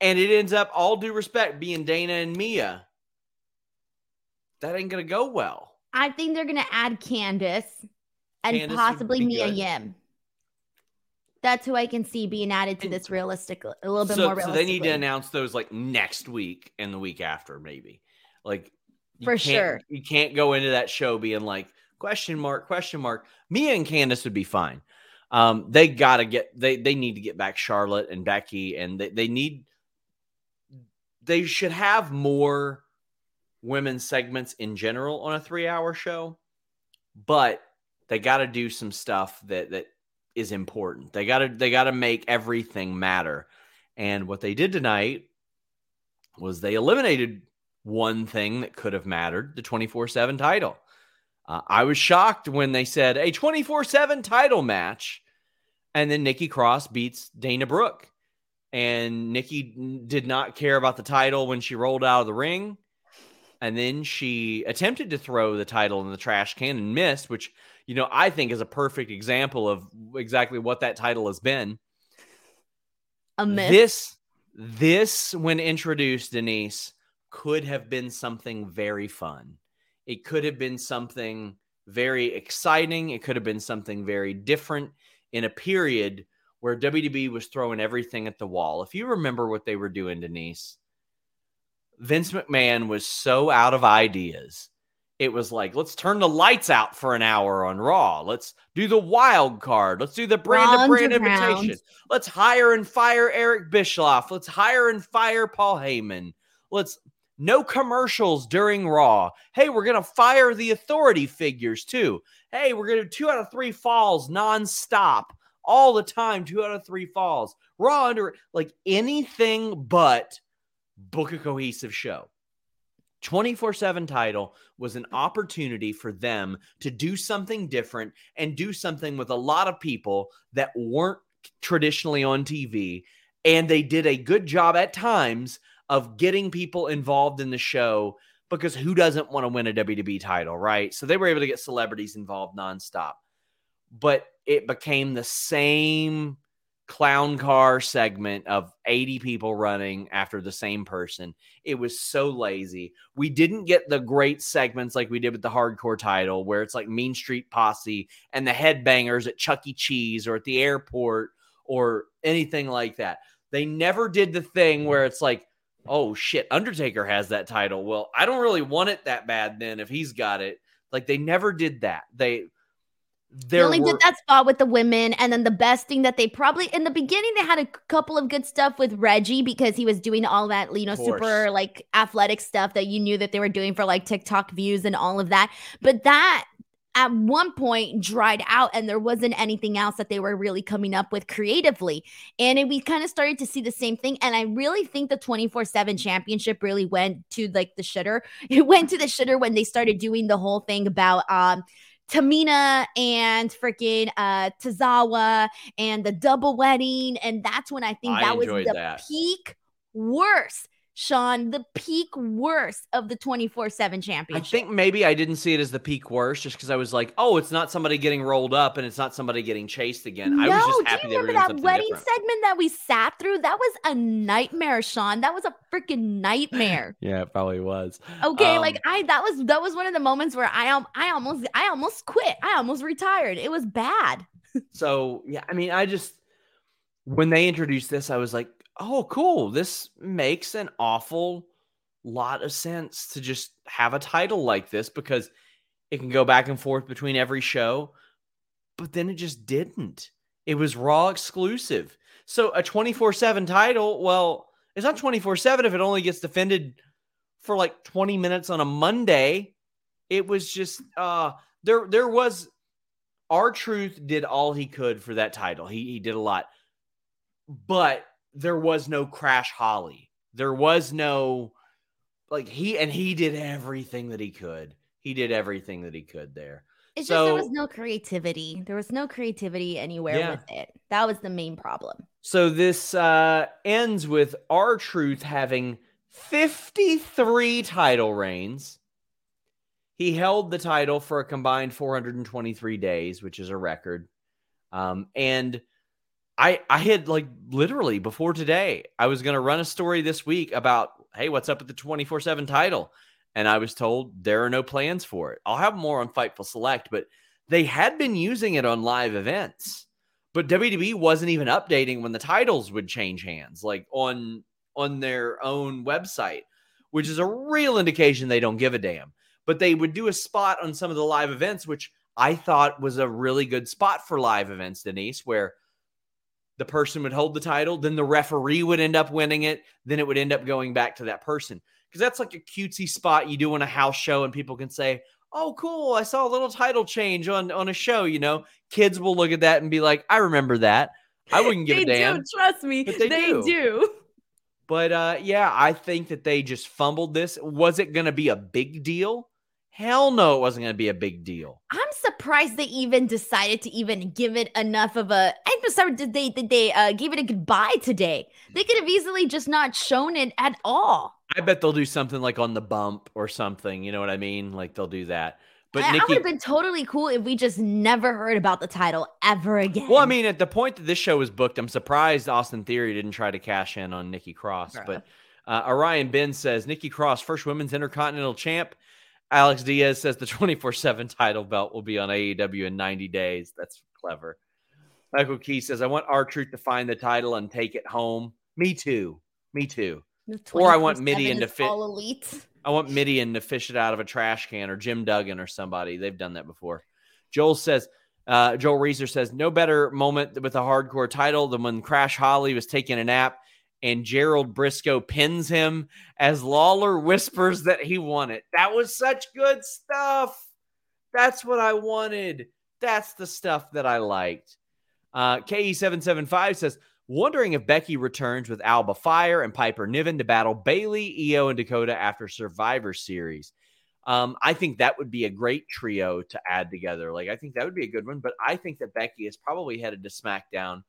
and it ends up all due respect being Dana and Mia, that ain't gonna go well. I think they're gonna add Candice and Candice possibly Mia Yim that's who I can see being added to this realistic, a little bit so, more realistic. So they need to announce those like next week and the week after, maybe. Like for sure, you can't go into that show being like question mark, question mark. Mia and Candice would be fine. Um, they gotta get they they need to get back Charlotte and Becky, and they, they need they should have more women segments in general on a three hour show, but they got to do some stuff that that is important. They got to they got to make everything matter. And what they did tonight was they eliminated one thing that could have mattered, the 24/7 title. Uh, I was shocked when they said a 24/7 title match and then Nikki Cross beats Dana Brooke. And Nikki did not care about the title when she rolled out of the ring. And then she attempted to throw the title in the trash can and missed, which, you know, I think is a perfect example of exactly what that title has been. A myth. This, this, when introduced, Denise, could have been something very fun. It could have been something very exciting. It could have been something very different in a period where WWE was throwing everything at the wall. If you remember what they were doing, Denise, Vince McMahon was so out of ideas. It was like, let's turn the lights out for an hour on Raw. Let's do the wild card. Let's do the brand to brand invitation. Let's hire and fire Eric Bischoff. Let's hire and fire Paul Heyman. Let's no commercials during Raw. Hey, we're going to fire the authority figures too. Hey, we're going to do two out of three falls nonstop all the time. Two out of three falls. Raw under like anything but book a cohesive show. 24 7 title was an opportunity for them to do something different and do something with a lot of people that weren't traditionally on TV. And they did a good job at times of getting people involved in the show because who doesn't want to win a WWE title, right? So they were able to get celebrities involved nonstop. But it became the same clown car segment of 80 people running after the same person. It was so lazy. We didn't get the great segments like we did with the hardcore title, where it's like Mean Street Posse and the headbangers at Chuck E. Cheese or at the airport or anything like that. They never did the thing where it's like, oh shit, Undertaker has that title. Well, I don't really want it that bad then if he's got it. Like they never did that. They they only were, did that spot with the women, and then the best thing that they probably in the beginning they had a couple of good stuff with Reggie because he was doing all that you know super like athletic stuff that you knew that they were doing for like TikTok views and all of that. But that at one point dried out and there wasn't anything else that they were really coming up with creatively. And it, we kind of started to see the same thing. And I really think the 24 7 championship really went to like the shitter. It went to the shitter when they started doing the whole thing about, um, Tamina and freaking uh Tozawa and the double wedding. And that's when I think I that was the that. peak worst Sean, the peak worst of the 24 7 championship. I think maybe I didn't see it as the peak worst just because I was like, oh, it's not somebody getting rolled up and it's not somebody getting chased again. No, I was just happy do you remember that wedding different. segment that we sat through? That was a nightmare, Sean. That was a freaking nightmare. yeah, it probably was. Okay, um, like I that was that was one of the moments where I um I almost I almost quit. I almost retired. It was bad. so yeah, I mean, I just when they introduced this, I was like, oh, cool. This makes an awful lot of sense to just have a title like this because it can go back and forth between every show. But then it just didn't. It was Raw exclusive. So a 24 7 title, well, it's not 24 7 if it only gets defended for like 20 minutes on a Monday. It was just, uh, there, there was, R Truth did all he could for that title. He, he did a lot. But there was no Crash Holly. There was no like he and he did everything that he could. He did everything that he could there. It's so, just there was no creativity. There was no creativity anywhere yeah. with it. That was the main problem. So this uh ends with R Truth having 53 title reigns. He held the title for a combined 423 days, which is a record. Um, and I I had like literally before today, I was to run a story this week about hey, what's up with the 24/7 title? And I was told there are no plans for it. I'll have more on Fightful Select, but they had been using it on live events. But WWE wasn't even updating when the titles would change hands, like on on their own website, which is a real indication they don't give a damn. But they would do a spot on some of the live events, which I thought was a really good spot for live events, Denise, where the person would hold the title, then the referee would end up winning it, then it would end up going back to that person. Because that's like a cutesy spot you do on a house show, and people can say, Oh, cool. I saw a little title change on, on a show. You know, kids will look at that and be like, I remember that. I wouldn't give they a damn. Do, trust me. They they do. do. But uh, yeah, I think that they just fumbled this. Was it going to be a big deal? Hell no, it wasn't going to be a big deal. I'm surprised they even decided to even give it enough of a. I'm sorry, did they did they uh, give it a goodbye today? They could have easily just not shown it at all. I bet they'll do something like on the bump or something. You know what I mean? Like they'll do that. But I, I would have been totally cool if we just never heard about the title ever again. well, I mean, at the point that this show was booked, I'm surprised Austin Theory didn't try to cash in on Nikki Cross. But uh, Orion Ben says Nikki Cross, first women's intercontinental champ. Alex Diaz says the 24 7 title belt will be on AEW in 90 days. That's clever. Michael Key says, I want R Truth to find the title and take it home. Me too. Me too. Or I want 24/7 Mideon to fit- all elite. I want Mideon to fish it out of a trash can or Jim Duggan or somebody. They've done that before. Joel says, uh, Joel Reeser says, no better moment with a hardcore title than when Crash Holly was taking a nap and Gerald Brisco pins him as Lawler whispers that he won it. That was such good stuff. That's what I wanted. That's the stuff that I liked. Uh, KE775 says, wondering if Becky returns with Alba Fyre and Piper Niven to battle Bayley, Io, and Dakota after Survivor Series. Um, I think that would be a great trio to add together. Like, I think that would be a good one, but I think that Becky is probably headed to SmackDown,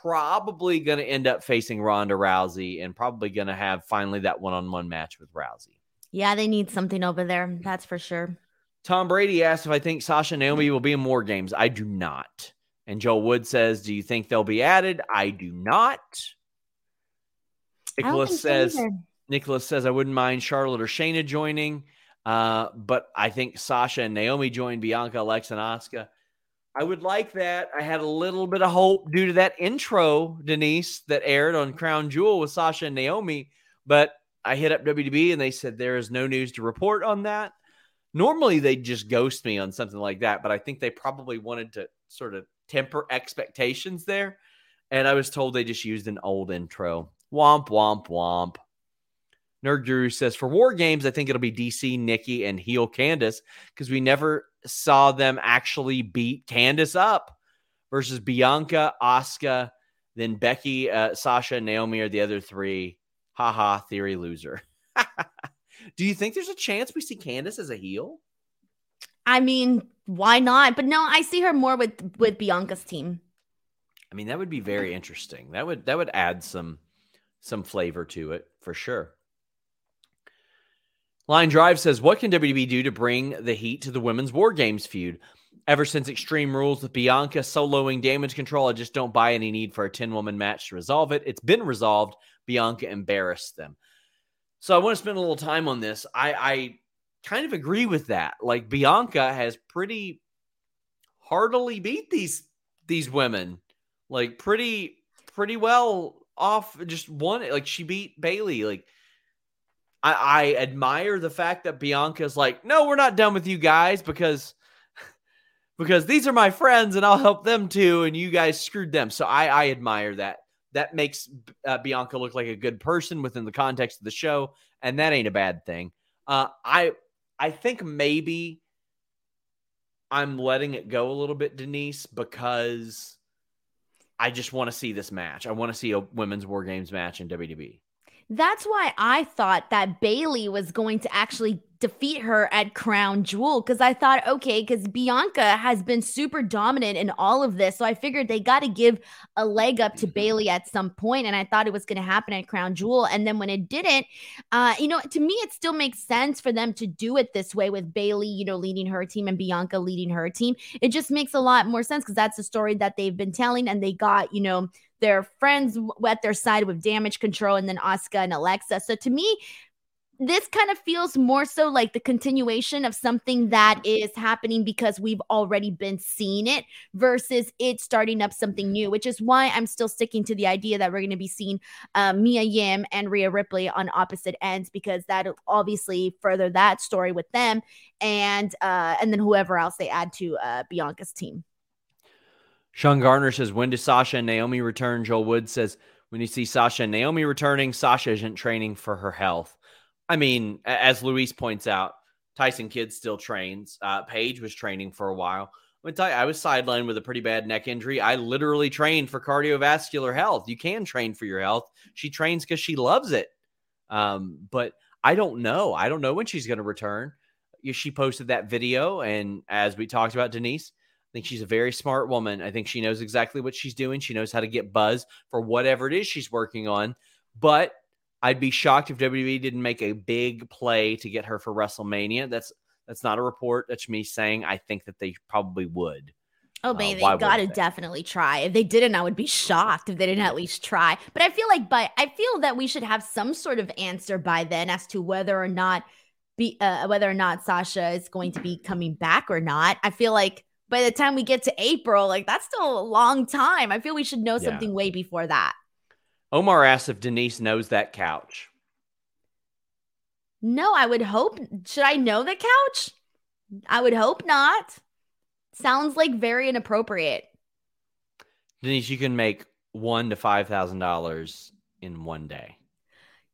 probably going to end up facing Ronda Rousey and probably going to have finally that one on one match with Rousey. Yeah, they need something over there. That's for sure. Tom Brady asked if I think Sasha Naomi will be in War Games. I do not. And Joel Wood says, Do you think they'll be added? I do not. Nicholas says, either. Nicholas says, I wouldn't mind Charlotte or Shayna joining. Uh, but I think Sasha and Naomi join Bianca, Alexa, and Asuka. I would like that. I had a little bit of hope due to that intro, Denise, that aired on Crown Jewel with Sasha and Naomi. But I hit up WDB and they said there is no news to report on that. Normally they just ghost me on something like that, but I think they probably wanted to sort of temper expectations there. And I was told they just used an old intro. Womp, womp, womp. Nerd Guru says for War Games, I think it'll be DC, Nikki, and heel Candice because we never saw them actually beat Candice up versus Bianca, Asuka, then Becky, uh, Sasha, Naomi are the other three. Haha, theory loser. Do you think there's a chance we see Candice as a heel? I mean, why not? But no, I see her more with with Bianca's team. I mean, that would be very interesting. That would that would add some some flavor to it for sure. Line Drive says, "What can WWE do to bring the heat to the women's War Games feud? Ever since Extreme Rules with Bianca soloing Damage Control, I just don't buy any need for a ten woman match to resolve it. It's been resolved. Bianca embarrassed them. So I want to spend a little time on this. I, I kind of agree with that. Like Bianca has pretty heartily beat these these women, like pretty pretty well off. Just one, like she beat Bayley. Like I, I admire the fact that Bianca's like, no, we're not done with you guys because because these are my friends and I'll help them too, and you guys screwed them. So I, I admire that. That makes uh, Bianca look like a good person within the context of the show, and that ain't a bad thing. Uh, I I think maybe I'm letting it go a little bit, Denise, because I just want to see this match. I want to see a women's War Games match in WWE. That's why I thought that Bayley was going to actually defeat her at Crown Jewel because I thought, okay, because Bianca has been super dominant in all of this. So I figured they got to give a leg up to Bayley at some point, And I thought it was going to happen at Crown Jewel. And then when it didn't, uh, you know, to me, it still makes sense for them to do it this way with Bayley, you know, leading her team and Bianca leading her team. It just makes a lot more sense because that's the story that they've been telling. And they got, you know, their friends at their side with damage control and then Asuka and Alexa. So to me, this kind of feels more so like the continuation of something that is happening because we've already been seeing it versus it starting up something new, which is why I'm still sticking to the idea that we're going to be seeing uh, Mia Yim and Rhea Ripley on opposite ends because that'll obviously further that story with them and uh, and then whoever else they add to uh, Bianca's team. Sean Garner says, When does Sasha and Naomi return? Joel Wood says, When you see Sasha and Naomi returning, Sasha isn't training for her health. I mean, as Luis points out, Tyson Kidd still trains. Uh, Paige was training for a while. Gonna tell you, I was sidelined with a pretty bad neck injury. I literally trained for cardiovascular health. You can train for your health. She trains because she loves it. Um, but I don't know. I don't know when she's going to return. She posted that video, and as we talked about, Denise, I think she's a very smart woman. I think she knows exactly what she's doing. She knows how to get buzz for whatever it is she's working on. But I'd be shocked if WWE didn't make a big play to get her for WrestleMania. That's that's not a report. That's me saying I think that they probably would. Oh, baby, uh, they gotta definitely try. If they didn't, I would be shocked if they didn't at least try. But I feel like, by I feel that we should have some sort of answer by then as to whether or not be uh, whether or not Sasha is going to be coming back or not. I feel like by the time we get to April, like that's still a long time. I feel we should know yeah. something way before that. Omar asks if Denise knows that couch. No, I would hope. Should I know the couch? I would hope not. Sounds like very inappropriate. Denise, you can make one to five thousand dollars in one day.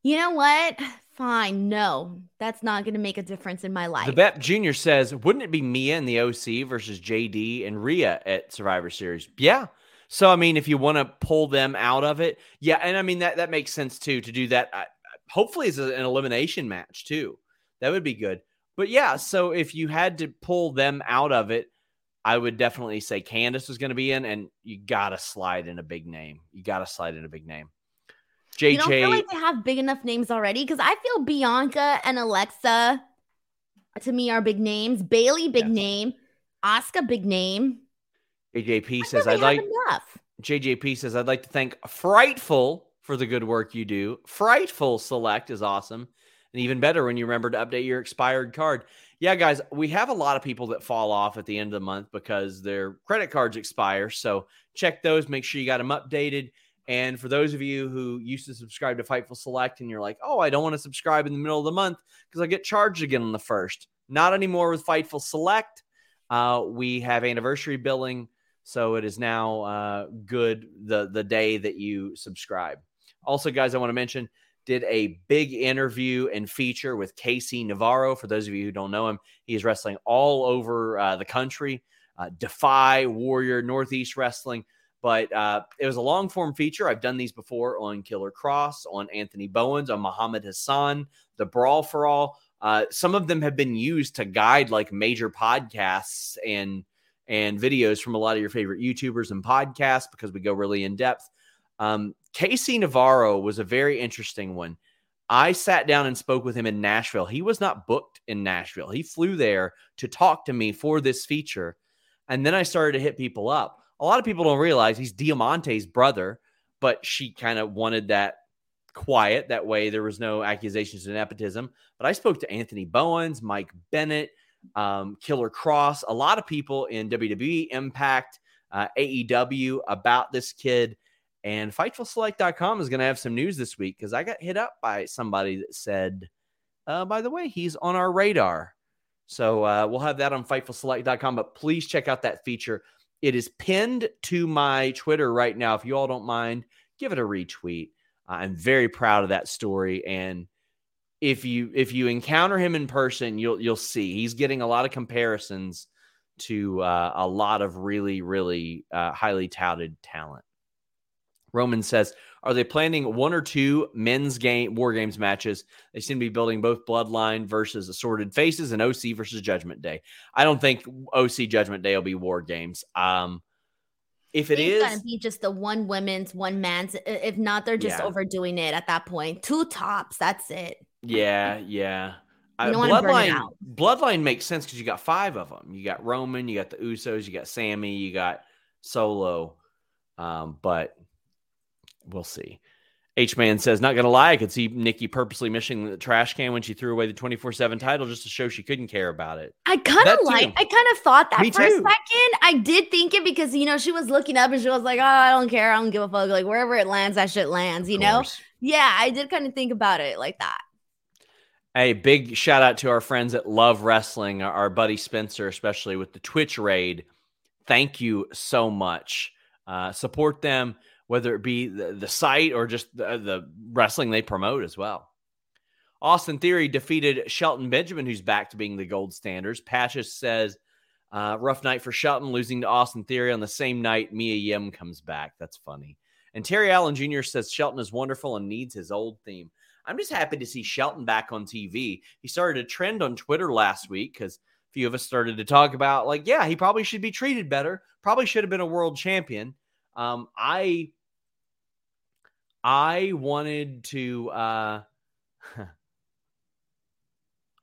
You know what? Fine. No, that's not going to make a difference in my life. The Bep Jr. says, wouldn't it be Mia and the OC versus JD and Rhea at Survivor Series? Yeah. So I mean, if you want to pull them out of it, yeah, and I mean that that makes sense too to do that uh, hopefully it's an elimination match too. That would be good. But yeah, so if you had to pull them out of it, I would definitely say Candice was going to be in, and you got to slide in a big name. You got to slide in a big name. JJ, you don't feel like they have big enough names already because I feel Bianca and Alexa uh, to me are big names. Bayley, big yes. name. Asuka, big name. JJP says I'd like enough. JJP says I'd like to thank Fightful for the good work you do. Fightful Select is awesome. And even better when you remember to update your expired card. Yeah, guys, we have a lot of people that fall off at the end of the month because their credit cards expire. So check those, make sure you got them updated. And for those of you who used to subscribe to Fightful Select and you're like, oh, I don't want to subscribe in the middle of the month because I get charged again on the first. Not anymore with Fightful Select. Uh, we have anniversary billing. So it is now uh, good the, the day that you subscribe. Also, guys, I want to mention did a big interview and feature with Casey Navarro. For those of you who don't know him, he is wrestling all over uh, the country, uh, Defy, Warrior, Northeast Wrestling. But uh, it was a long form feature. I've done these before on Killer Kross, on Anthony Bowens, on Muhammad Hassan, the Brawl for All. Uh, some of them have been used to guide like major podcasts and and videos from a lot of your favorite YouTubers and podcasts because we go really in depth. Um, Casey Navarro was a very interesting one. I sat down and spoke with him in Nashville. He was not booked in Nashville. He flew there to talk to me for this feature. And then I started to hit people up. A lot of people don't realize he's Diamante's brother, but she kind of wanted that quiet. That way there was no accusations of nepotism. But I spoke to Anthony Bowens, Mike Bennett, um, Killer Kross, a lot of people in WWE, Impact, uh, AEW about this kid. And FightfulSelect.com is going to have some news this week because I got hit up by somebody that said, uh, by the way, he's on our radar. So uh, we'll have that on FightfulSelect.com. But please check out that feature. It is pinned to my Twitter right now. If you all don't mind, give it a retweet. I'm very proud of that story. And if you if you encounter him in person, you'll you'll see he's getting a lot of comparisons to uh, a lot of really really uh, highly touted talent. Roman says, are they planning one or two men's game war games matches? They seem to be building both Bloodline versus Assorted Faces and OC versus Judgment Day. I don't think OC Judgment Day will be war games. Um, if it it's is, gonna be just the one women's, one man's. If not, they're just yeah. overdoing it at that point. Two tops, that's it. Yeah, yeah. Uh, Bloodline, Bloodline makes sense because you got five of them. You got Roman, you got the Usos, you got Sami you got Solo. Um, but we'll see. H Man says, not gonna lie, I could see Nikki purposely missing the trash can when she threw away the 24 7 title just to show she couldn't care about it. I kind of like I kind of thought that Me for too. a second. I did think it because you know she was looking up and she was like, Oh, I don't care, I don't give a fuck. Like wherever it lands, that shit lands, you know? Yeah, I did kind of think about it like that. A big shout out to our friends at Love Wrestling, our buddy Spencer, especially with the Twitch raid thank you so much. Uh, support them, whether it be the, the site or just the, the wrestling they promote as well. Austin Theory defeated Shelton Benjamin, who's back to being the gold standards. Patches says, uh, rough night for Shelton, losing to Austin Theory on the same night Mia Yim comes back. That's funny. And Terry Allen Jr. says Shelton is wonderful and needs his old theme. I'm just happy to see Shelton back on TV. He started a trend on Twitter last week because a few of us started to talk about, like, yeah, he probably should be treated better. Probably should have been a world champion. Um, I, I wanted to, uh,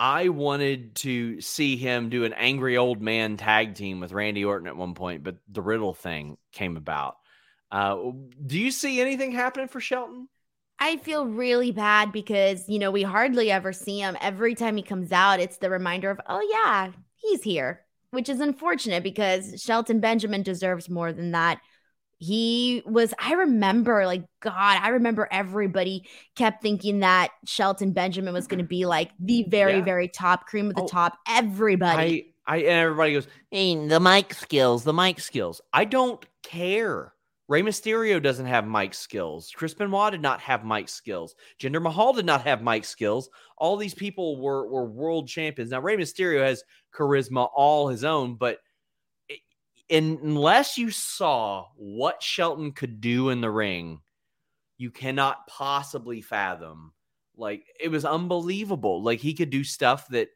I wanted to see him do an angry old man tag team with Randy Orton at one point, but the Riddle thing came about. Uh, do you see anything happening for Shelton? I feel really bad because, you know, we hardly ever see him. Every time he comes out, it's the reminder of, oh, yeah, he's here, which is unfortunate because Shelton Benjamin deserves more than that. He was, I remember, like, God, I remember everybody kept thinking that Shelton Benjamin was going to be like the very, yeah. very top cream of the oh, top. Everybody. I, I, and everybody goes, hey, the mic skills, the mic skills. I don't care. Rey Mysterio doesn't have mic skills. Chris Benoit did not have mic skills. Jinder Mahal did not have mic skills. All these people were were world champions. Now Rey Mysterio has charisma all his own, but unless you saw what Shelton could do in the ring, you cannot possibly fathom. Like it was unbelievable. Like he could do stuff that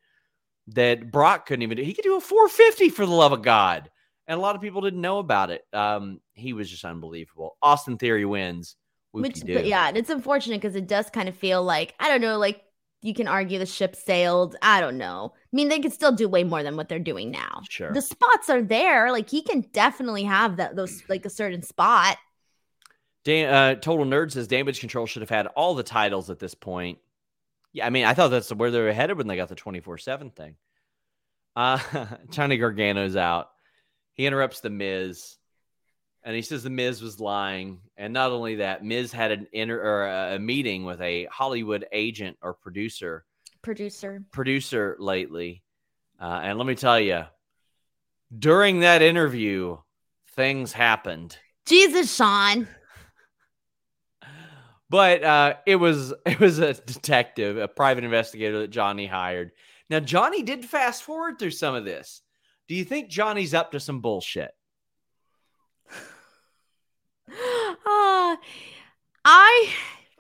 that Brock couldn't even do. He could do a 450 for the love of God and a lot of people didn't know about it. Um, he was just unbelievable. Austin Theory wins. Which, yeah, and it's unfortunate because it does kind of feel like I don't know, like you can argue the ship sailed. I don't know. I mean, they could still do way more than what they're doing now. Sure, the spots are there. Like he can definitely have that those like a certain spot. Dan, uh, Total Nerd says Damage Control should have had all the titles at this point. Yeah, I mean, I thought that's where they were headed when they got the twenty four seven thing. Uh, Johnny Gargano's out. He interrupts the Miz, and he says the Miz was lying. And not only that, Miz had an inter or a meeting with a Hollywood agent or producer, producer, producer lately. Uh, and let me tell you, during that interview, things happened. Jesus, Sean. But uh, it was it was a detective, a private investigator that Johnny hired. Now Johnny did fast forward through some of this. Do you think Johnny's up to some bullshit? Uh, I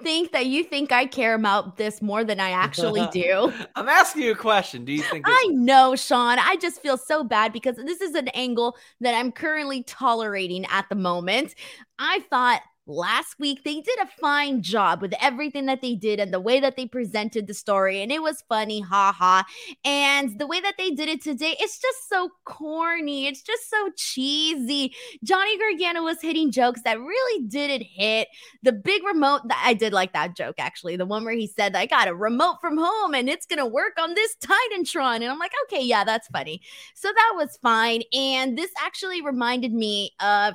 think that you think I care about this more than I actually do. I'm asking you a question. Do you think I know, Sean? I just feel so bad because this is an angle that I'm currently tolerating at the moment. I thought last week they did a fine job with everything that they did and the way that they presented the story and it was funny haha and the way that they did it today it's just so corny it's just so cheesy. Johnny gargano was hitting jokes that really didn't hit. The big remote i did like that joke actually the one where he said i got a remote from home and it's gonna work on this titantron and i'm like okay yeah that's funny. So that was fine and this actually reminded me of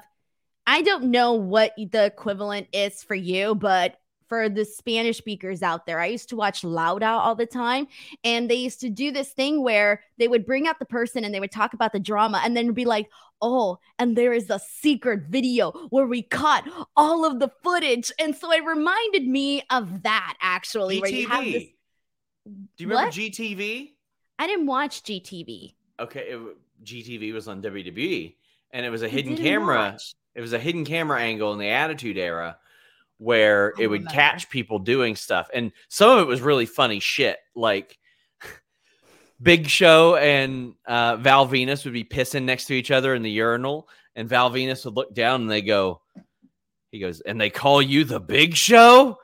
I don't know what the equivalent is for you, but for the Spanish speakers out there, I used to watch Laura all the time. And they used to do this thing where they would bring out the person and they would talk about the drama and then be like, oh, and there is a secret video where we caught all of the footage. And so it reminded me of that actually. GTV. Where you have this... Do you remember what? GTV? I didn't watch GTV. Okay. It, GTV was on WWE and it was a hidden camera. Watch it was a hidden camera angle in the Attitude Era where it would catch people doing stuff, and some of it was really funny shit. Like Big Show and uh, Val Venis would be pissing next to each other in the urinal, and Val Venis would look down and they go, he goes, and they call you the Big Show,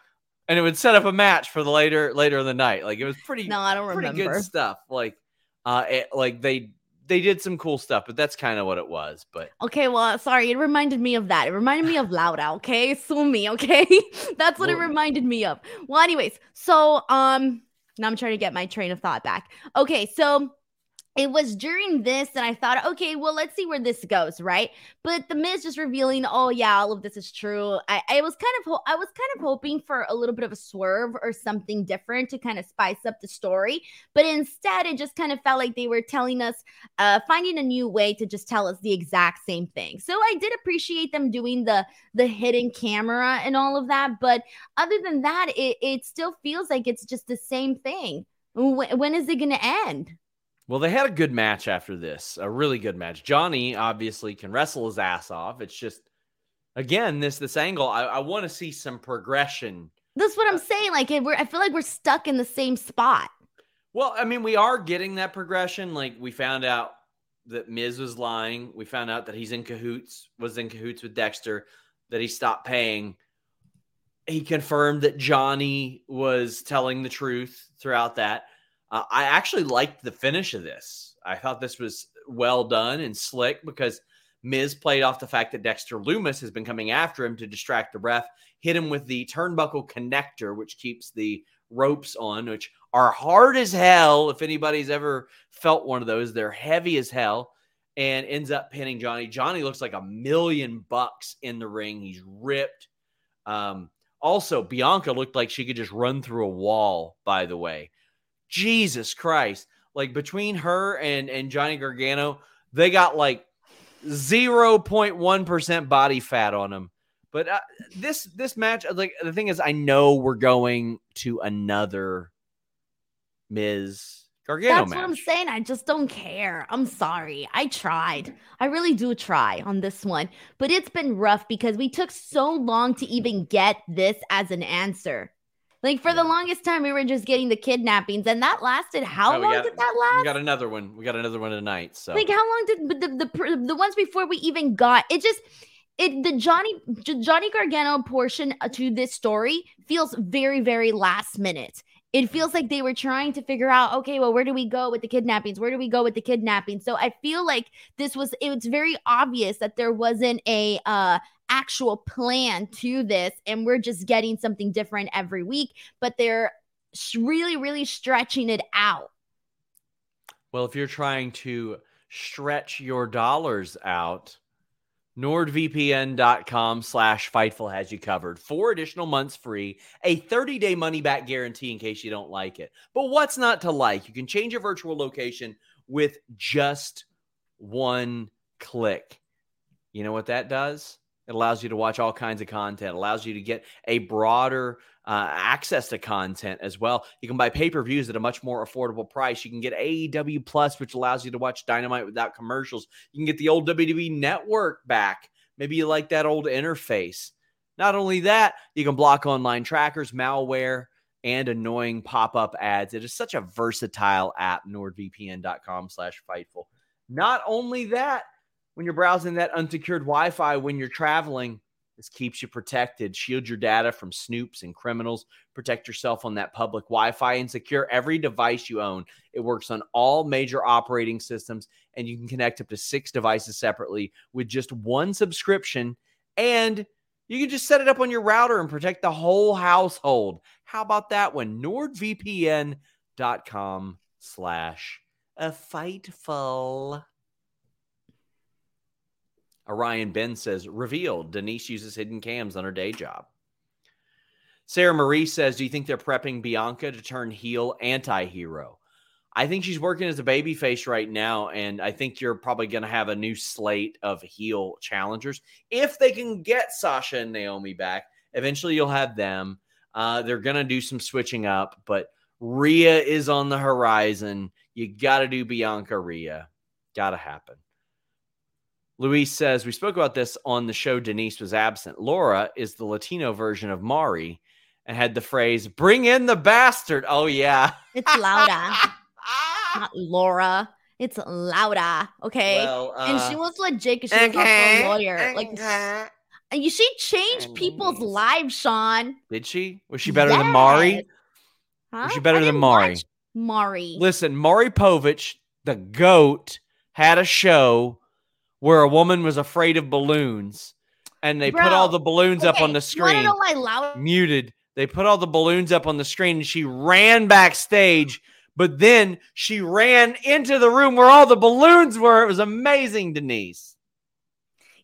and it would set up a match for the later later in the night. Like it was pretty, no, I don't pretty remember. good stuff. Like, uh, it, like they they did some cool stuff, but that's kind of what it was. But okay, well, sorry, it reminded me of that. It reminded me of Laura. Okay, sue me. Okay, that's what it reminded me of. Well, anyways, so um, now I'm trying to get my train of thought back. Okay, so it was during this that I thought, okay, well, let's see where this goes, right? But the Miz just revealing, oh yeah, all of this is true. I, I was kind of, ho- I was kind of hoping for a little bit of a swerve or something different to kind of spice up the story, but instead, it just kind of felt like they were telling us, uh, finding a new way to just tell us the exact same thing. So I did appreciate them doing the the hidden camera and all of that, but other than that, it it still feels like it's just the same thing. when, when is it going to end? Well, they had a good match after this, a really good match. Johnny obviously can wrestle his ass off. It's just, again, this this angle. I, I want to see some progression. That's what I'm saying. Like, we're, I feel like we're stuck in the same spot. Well, I mean, we are getting that progression. Like, we found out that Miz was lying. We found out that he's in cahoots, was in cahoots with Dexter, that he stopped paying. He confirmed that Johnny was telling the truth throughout that. Uh, I actually liked the finish of this. I thought this was well done and slick because Miz played off the fact that Dexter Lumis has been coming after him to distract the ref, hit him with the turnbuckle connector, which keeps the ropes on, which are hard as hell. If anybody's ever felt one of those, they're heavy as hell, and ends up pinning Johnny. Johnny looks like a million bucks in the ring. He's ripped. Um, also, Bianca looked like she could just run through a wall, by the way. Jesus Christ. Like between her and and Johnny Gargano, they got like 0.1% body fat on them. But uh, this this match like the thing is I know we're going to another Miz Gargano That's match. what I'm saying. I just don't care. I'm sorry. I tried. I really do try on this one, but it's been rough because we took so long to even get this as an answer. Like for the longest time, we were just getting the kidnappings, and that lasted. How long got, did that last? We got another one. We got another one tonight. So like, how long did the the the, the ones before we even got it? Just it the Johnny Johnny Gargano portion uh, to this story feels very very last minute. It feels like they were trying to figure out, okay, well, where do we go with the kidnappings? Where do we go with the kidnapping? So I feel like this was it was very obvious that there wasn't a uh actual plan to this and we're just getting something different every week but they're really really stretching it out. Well if you're trying to stretch your dollars out nordvpn.com slash fightful has you covered. Four additional months free a 30-day money-back guarantee in case you don't like it. But what's not to like? You can change your virtual location with just one click. You know what that does it allows you to watch all kinds of content, allows you to get a broader uh, access to content as well. You can buy pay per views at a much more affordable price. You can get AEW Plus, which allows you to watch Dynamite without commercials. You can get the old WWE Network back. Maybe you like that old interface. Not only that, you can block online trackers, malware, and annoying pop-up ads. It is such a versatile app, nordvpn.com slash fightful. Not only that, when you're browsing that unsecured Wi-Fi when you're traveling. This keeps you protected. Shield your data from snoops and criminals. Protect yourself on that public Wi Fi and secure every device you own. It works on all major operating systems, and you can connect up to six devices separately with just one subscription. And you can just set it up on your router and protect the whole household. How about that one? NordVPN.com slash a fightful. Orion Ben says, revealed Denise uses hidden cams on her day job. Sarah Marie says, Do you think they're prepping Bianca to turn heel anti hero? I think she's working as a baby face right now, and I think you're probably going to have a new slate of heel challengers. If they can get Sasha and Naomi back, eventually you'll have them. Uh, they're going to do some switching up, but Rhea is on the horizon. You got to do Bianca Rhea. Got to happen. Luis says, We spoke about this on the show. Denise was absent. Laura is the Latino version of Maury and had the phrase, Bring in the bastard. Oh, yeah. It's Laura, not Laura. It's Laura. Okay. Well, uh, and she was legit because she was okay, a lawyer. Like, and she changed people's lives, Sean. Did she? Was she better yes. than Maury? Huh? Was she better than Maury? Maury. Listen, Maury Povich, the GOAT, had a show where a woman was afraid of balloons and they Bro, put all the balloons okay, up on the screen. know why loud? Muted. They put all the balloons up on the screen and she ran backstage, But then she ran into the room where all the balloons were. It was amazing, Denise.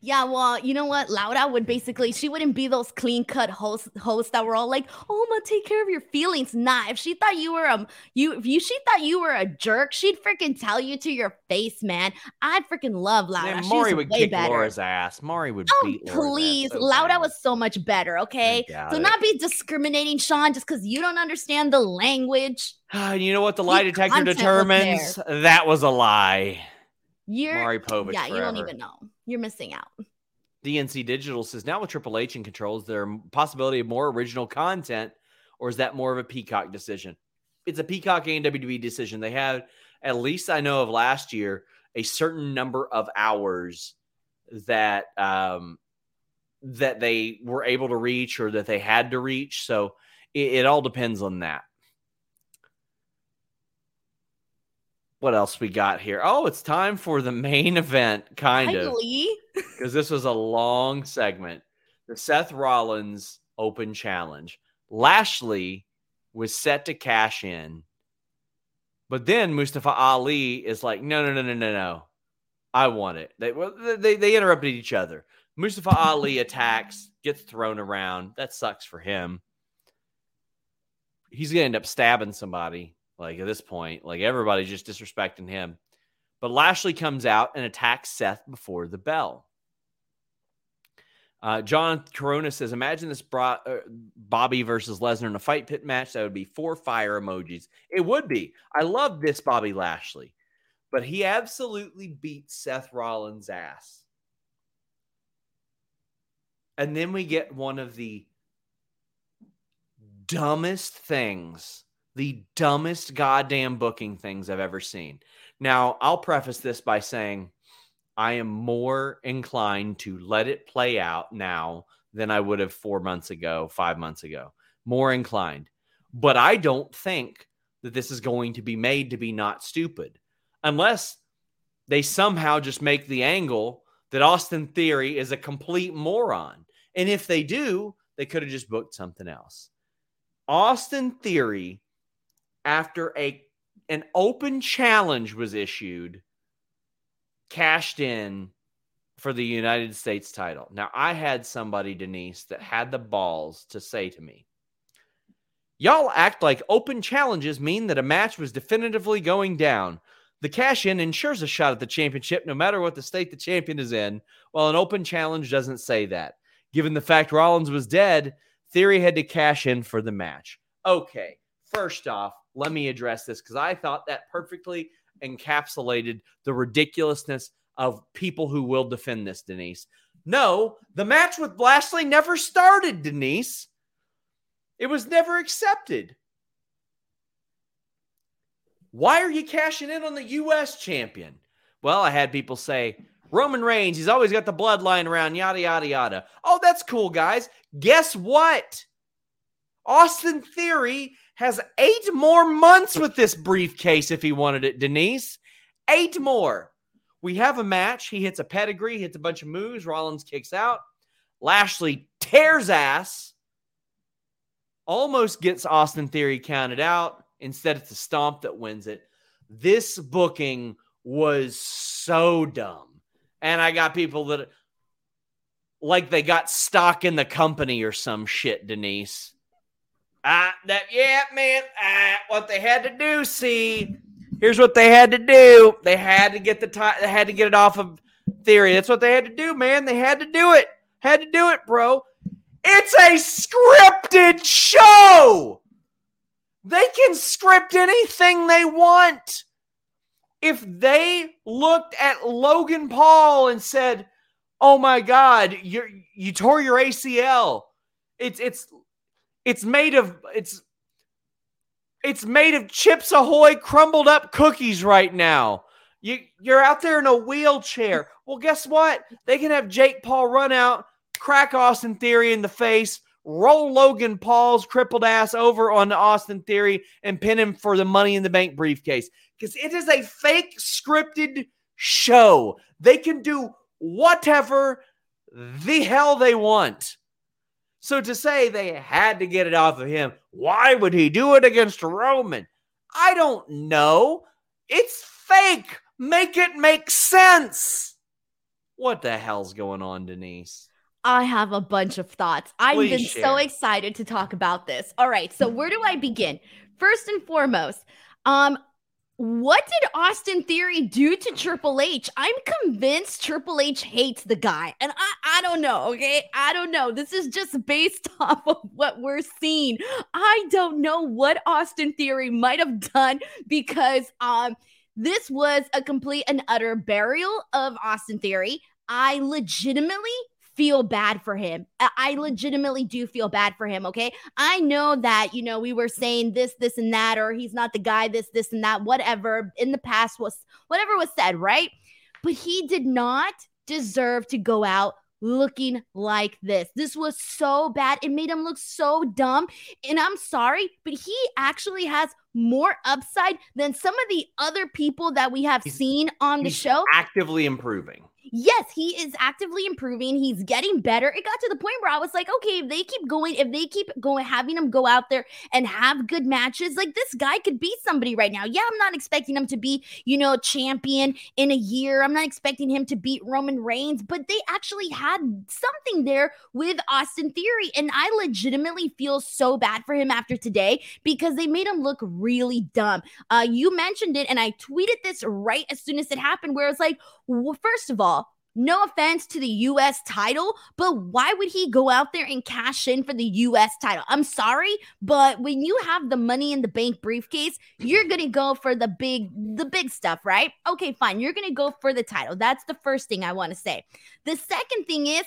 Yeah, well, you know what? Laura would basically she wouldn't be those clean cut hosts hosts that were all like, "Oh, I'm gonna take care of your feelings." Nah, if she thought you were um you if you she thought you were a jerk, she'd freaking tell you to your face, man. I'd freaking love Laura. Man, Maury would way kick better. Laura's ass. Maury would Oh, beat Laura's please. ass Laura was so much better, okay? So it. not be discriminating, Sean, just because you don't understand the language. And you know what the lie The detector content was determines? That was a lie. You're Maury Povich yeah, you don't even know. You're missing out. DNC Digital says now with Triple H in control, is there a possibility of more original content, or is that more of a Peacock decision? It's a Peacock and WWE decision. They had, at least I know of last year, a certain number of hours that um, that they were able to reach or that they had to reach. So it, it all depends on that. What else we got here? Oh, it's time for the main event, kind Hi, of because this was a long segment. The Seth Rollins Open Challenge. Lashley was set to cash in, but then Mustafa Ali is like, no, no, no, no, no, no. I want it. They well, they they interrupted each other. Mustafa Ali attacks, gets thrown around. That sucks for him. He's gonna end up stabbing somebody. Like at this point, like everybody's just disrespecting him. But Lashley comes out and attacks Seth before the bell. Uh, John Corona says, "Imagine this brought uh, Bobby versus Lesnar in a fight pit match. That would be four fire emojis. It would be. I love this Bobby Lashley, but he absolutely beat Seth Rollins' ass. And then we get one of the dumbest things, the dumbest goddamn booking things I've ever seen. Now, I'll preface this by saying I am more inclined to let it play out now than I would have four months ago, five months ago. More inclined. But I don't think that this is going to be made to be not stupid unless they somehow just make the angle that Austin Theory is a complete moron. And if they do, they could have just booked something else. Austin Theory, after a an open challenge was issued, cashed in for the United States title. Now, I had somebody, Denise, that had the balls to say to me, Y'all act like open challenges mean that a match was definitively going down. The cash in ensures a shot at the championship no matter what the state the champion is in, while an open challenge doesn't say that. Given the fact Rollins was dead, Theory had to cash in for the match. Okay, first off, let me address this because I thought that perfectly encapsulated the ridiculousness of people who will defend this, Denise. No, the match with Lashley never started, Denise. It was never accepted. Why are you cashing in on the U.S. champion? Well, I had people say, Roman Reigns, he's always got the bloodline around, yada, yada, yada. Oh, that's cool, guys. Guess what? Austin Theory has eight more months with this briefcase if he wanted it, Denise. Eight more. We have a match. He hits a pedigree, hits a bunch of moves. Rollins kicks out. Lashley tears ass. Almost gets Austin Theory counted out. Instead, it's a stomp that wins it. This booking was so dumb. And I got people that like they got stock in the company or some shit, Denise. Ah, that yeah, man. Ah, what they had to do, see. Here's what they had to do. They had to get the ti- they had to get it off of theory. That's what they had to do, man. They had to do it. Had to do it, bro. It's a scripted show. They can script anything they want. If they looked at Logan Paul and said, "Oh my God, you you tore your ACL," it's it's it's made of it's it's made of Chips Ahoy crumbled up cookies right now. You you're out there in a wheelchair. Well, guess what? They can have Jake Paul run out, crack Austin Theory in the face, roll Logan Paul's crippled ass over on Austin Theory, and pin him for the Money in the Bank briefcase. Because it is a fake scripted show. They can do whatever the hell they want. So to say they had to get it off of him, why would he do it against Roman? I don't know. It's fake. Make it make sense. What the hell's going on, Denise? I have a bunch of thoughts. I've Please been share. so excited to talk about this. All right, so where do I begin? First and foremost, um, what did Austin Theory do to Triple H? I'm convinced Triple H hates the guy. And I, I don't know, okay? I don't know. This is just based off of what we're seeing. I don't know what Austin Theory might have done because um this was a complete and utter burial of Austin Theory. I legitimately feel bad for him. I- I mm-hmm. legitimately do feel bad for him, okay? I know that, you know, we were saying this, this, and that, or he's not the guy, this, this, and that, whatever in the past was, whatever was said, right? But he did not deserve to go out looking like this. This was so bad. It made him look so dumb. And I'm sorry, but he actually has more upside than some of the other people that we have He's- seen on the show. actively improving. Yes, he is actively improving. He's getting better. It got to the point where I was like, okay, if they keep going, if they keep going, having him go out there and have good matches, like this guy could beat somebody right now. Yeah, I'm not expecting him to be, you know, champion in a year. I'm not expecting him to beat Roman Reigns, but they actually had something there with Austin Theory. And I legitimately feel so bad for him after today because they made him look really dumb. Uh, you mentioned it, and I tweeted this right as soon as it happened, where it's like, well, first of all, no offense to the US title, but why would he go out there and cash in for the US title? I'm sorry, but when you have the money in the bank briefcase, you're going to go for the big the big stuff, right? Okay, fine. You're going to go for the title. That's the first thing I want to say. The second thing is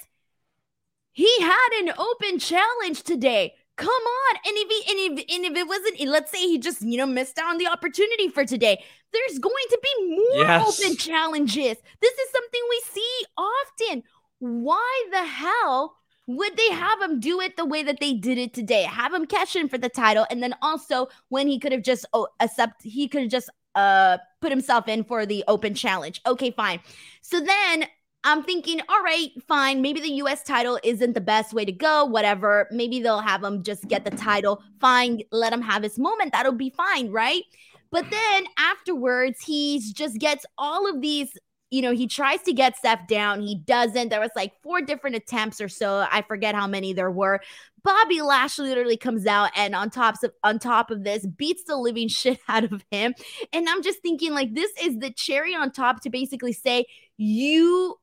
he had an open challenge today. Come on. And if he and if, and if it wasn't, let's say he just, you know, missed out on the opportunity for today, there's going to be more Yes. open challenges. This is something we see often. Why the hell would they have him do it the way that they did it today? Have him cash in for the title, and then also when he could have just oh, accept, he could have just uh put himself in for the open challenge. Okay, fine. So then I'm thinking, all right, fine. Maybe the US title isn't the best way to go, whatever. Maybe they'll have him just get the title. Fine, let him have his moment. That'll be fine, right? But then afterwards, he's just gets all of these. You know, he tries to get Seth down. He doesn't. There was like four different attempts or so. I forget how many there were. Bobby Lashley literally comes out and on top of on top of this beats the living shit out of him. And I'm just thinking like this is the cherry on top to basically say you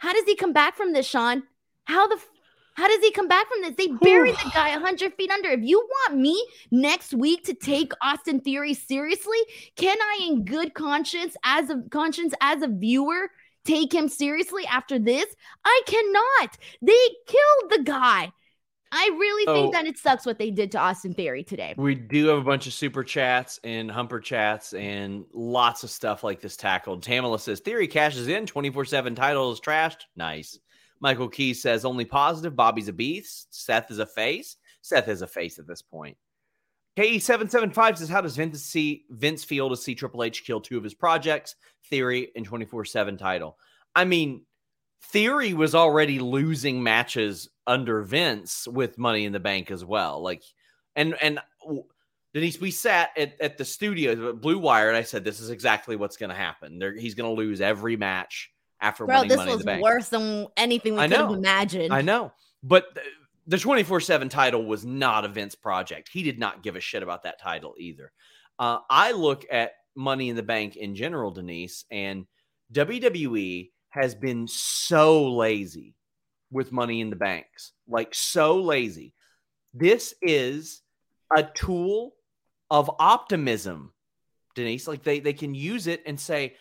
how does he come back from this, Sean? How the f- how does he come back from this? They buried the guy 100 feet under. If you want me next week to take Austin Theory seriously, can I, in good conscience, as a conscience as a viewer, take him seriously after this? I cannot. They killed the guy. I really So- think that it sucks what they did to Austin Theory today. We do have a bunch of super chats and humper chats and lots of stuff like this tackled. Tamala says Theory cashes in 24 7 title is trashed. Nice. Michael Key says only positive. Bobby's a beast. Seth is a face. Seth is a face at this point. KE775 says, How does Vince see Vince feel to see Triple H kill two of his projects, Theory and 24 7 title? I mean, Theory was already losing matches under Vince with Money in the Bank as well. Like, and and Denise, we sat at, at the studio, Blue Wire, and I said, "This is exactly what's going to happen. There, he's going to lose every match after Bro, winning Money in the Bank." worse than anything we I could have imagined. I know, but the twenty four seven title was not a Vince project. He did not give a shit about that title either. Uh, I look at Money in the Bank in general, Denise, and WWE has been so lazy with Money in the Banks, like so lazy. This is a tool of optimism, Denise. Like they they can use it and say,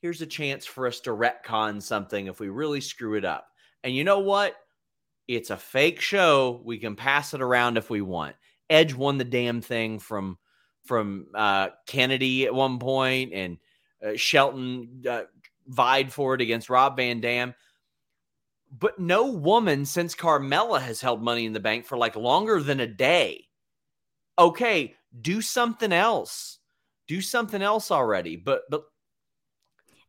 "Here's a chance for us to retcon something if we really screw it up." And you know what? It's a fake show. We can pass it around if we want. Edge won the damn thing from from uh, Kennedy at one point, and uh, Shelton uh, vied for it against Rob Van Dam. But no woman since Carmella has held Money in the Bank for like longer than a day. Okay, do something else. Do something else already. But but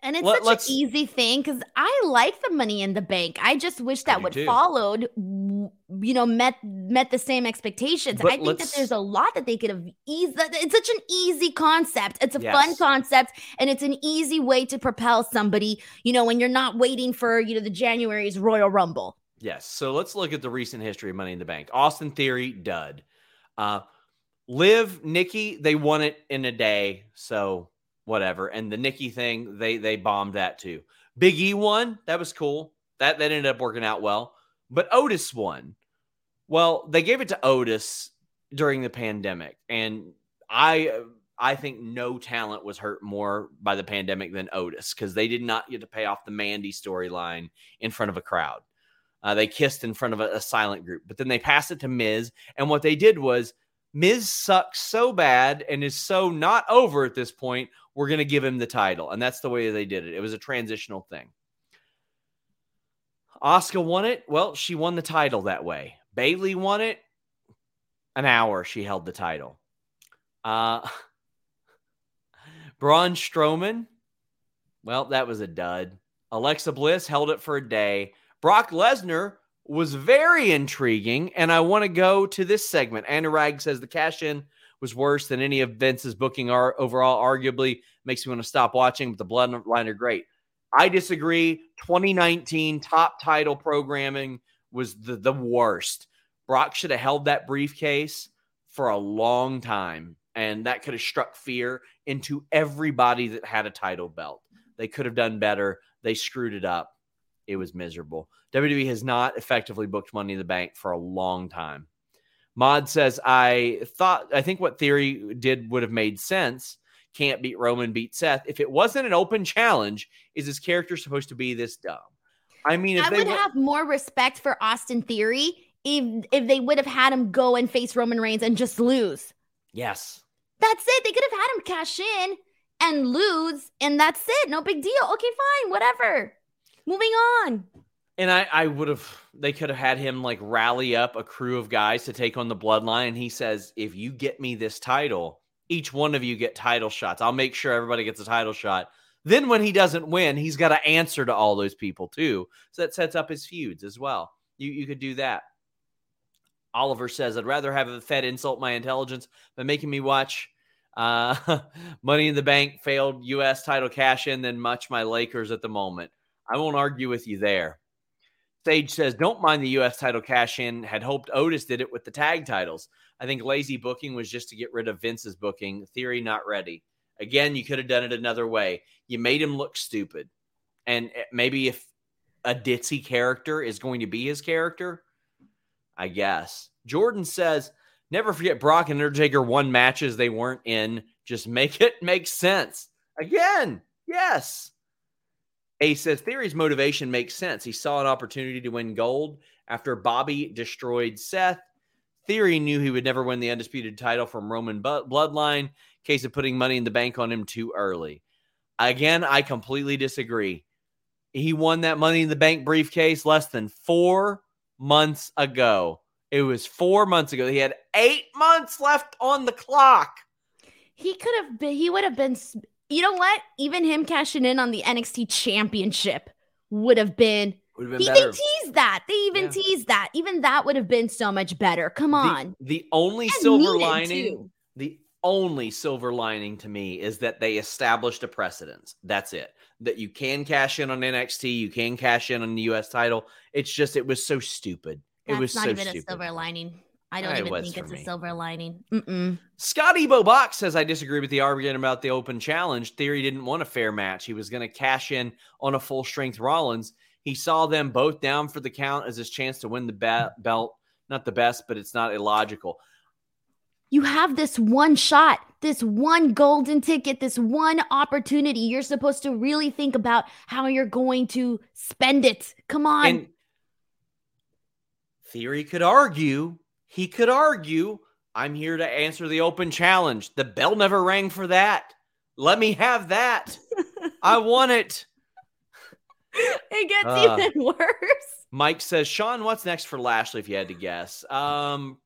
And it's Let- such an easy thing because I like the money in the bank. I just wish that too. followed, you know, met met the same expectations. But I think that there's a lot that they could have eased. It's such an easy concept. It's a fun concept, and it's an easy way to propel somebody. You know, when you're not waiting for you know the January's Royal Rumble. Yes. So let's look at the recent history of Money in the Bank. Austin Theory, dud. Uh, Liv, Nikki, they won it in a day. So whatever. And the Nikki thing, they they bombed that too. Big E won. That was cool. That that ended up working out well. But Otis won. Well, they gave it to Otis during the pandemic, and I I think no talent was hurt more by the pandemic than Otis because they did not get to pay off the Mandy storyline in front of a crowd. Uh, they kissed in front of a, a silent group, but then they passed it to Miz, and what they did was Miz sucks so bad and is so not over at this point. We're going to give him the title, and that's the way they did it. It was a transitional thing. Asuka won it. Well, she won the title that way. Bayley won it. An hour she held the title. Uh, Braun Strowman. Well, that was a dud. Alexa Bliss held it for a day. Brock Lesnar was very intriguing, and I want to go to this segment. Anurag says the cash in was worse than any of Vince's booking ar- overall. Arguably, makes me want to stop watching, but the bloodline are great. I disagree. 2019 top title programming was the, the worst. Brock should have held that briefcase for a long time, and that could have struck fear into everybody that had a title belt. They could have done better. They screwed it up. It was miserable. WWE has not effectively booked Money in the Bank for a long time. Mod says, I thought, I think what Theory did would have made sense. Can't beat Roman, beat Seth. If it wasn't an open challenge, is his character supposed to be this dumb? I mean, if I they would have more respect for Austin Theory if if they would have had him go and face Roman Reigns and just lose. yes, That's it. They could have had him cash in and lose, and that's it. No big deal. Okay, fine, whatever. Moving on. And I, I would have, they could have had him like rally up a crew of guys to take on the bloodline. And he says, if you get me this title, each one of you get title shots. I'll make sure everybody gets a title shot. Then when he doesn't win, he's got to answer to all those people too. So that sets up his feuds as well. You, you could do that. Oliver says, I'd rather have a Fed insult my intelligence by making me watch uh, Money in the Bank failed U.S. title cash in than much my Lakers at the moment. I won't argue with you there. Sage says, don't mind the U.S. title cash in. Had hoped Otis did it with the tag titles. I think lazy booking was just to get rid of Vince's booking. Theory not ready. Again, you could have done it another way. You made him look stupid. And eh, maybe if a ditzy character is going to be his character, I guess. Jordan says, never forget Brock and Undertaker won matches they weren't in. Just make it make sense. Again, yes. A says Theory's motivation makes sense. He saw an opportunity to win gold after Bobby destroyed Seth. Theory knew he would never win the undisputed title from Roman bloodline. Case of putting money in the bank on him too early. Again, I completely disagree. He won that money in the bank briefcase less than four months ago. It was four months ago. He had eight months left on the clock. He could have been, he would have been, you know what? Even him cashing in on the NXT championship would have been, Would have been teased that. They even Yeah. teased that. Even that would have been so much better. Come on. The, only And silver lining, to. the only silver lining to me is that they established a precedence. That's it. That you can cash in on NXT, you can cash in on the US title. It's just it was so stupid. It was not so even stupid. a silver lining. I don't It even think it's me. a silver lining. Mm-mm. Scotty Bobach says, I disagree with the argument about the open challenge. Theory didn't want a fair match. He was going to cash in on a full strength Rollins. He saw them both down for the count as his chance to win the ba- belt. Not the best, but it's not illogical. You have this one shot, this one golden ticket, this one opportunity. You're supposed to really think about how you're going to spend it. Come on. And Theory could argue, he could argue, I'm here to answer the open challenge. The bell never rang for that. Let me have that. I want it. it gets Uh. even worse. Mike says, Sean, what's next for Lashley if you had to guess? Um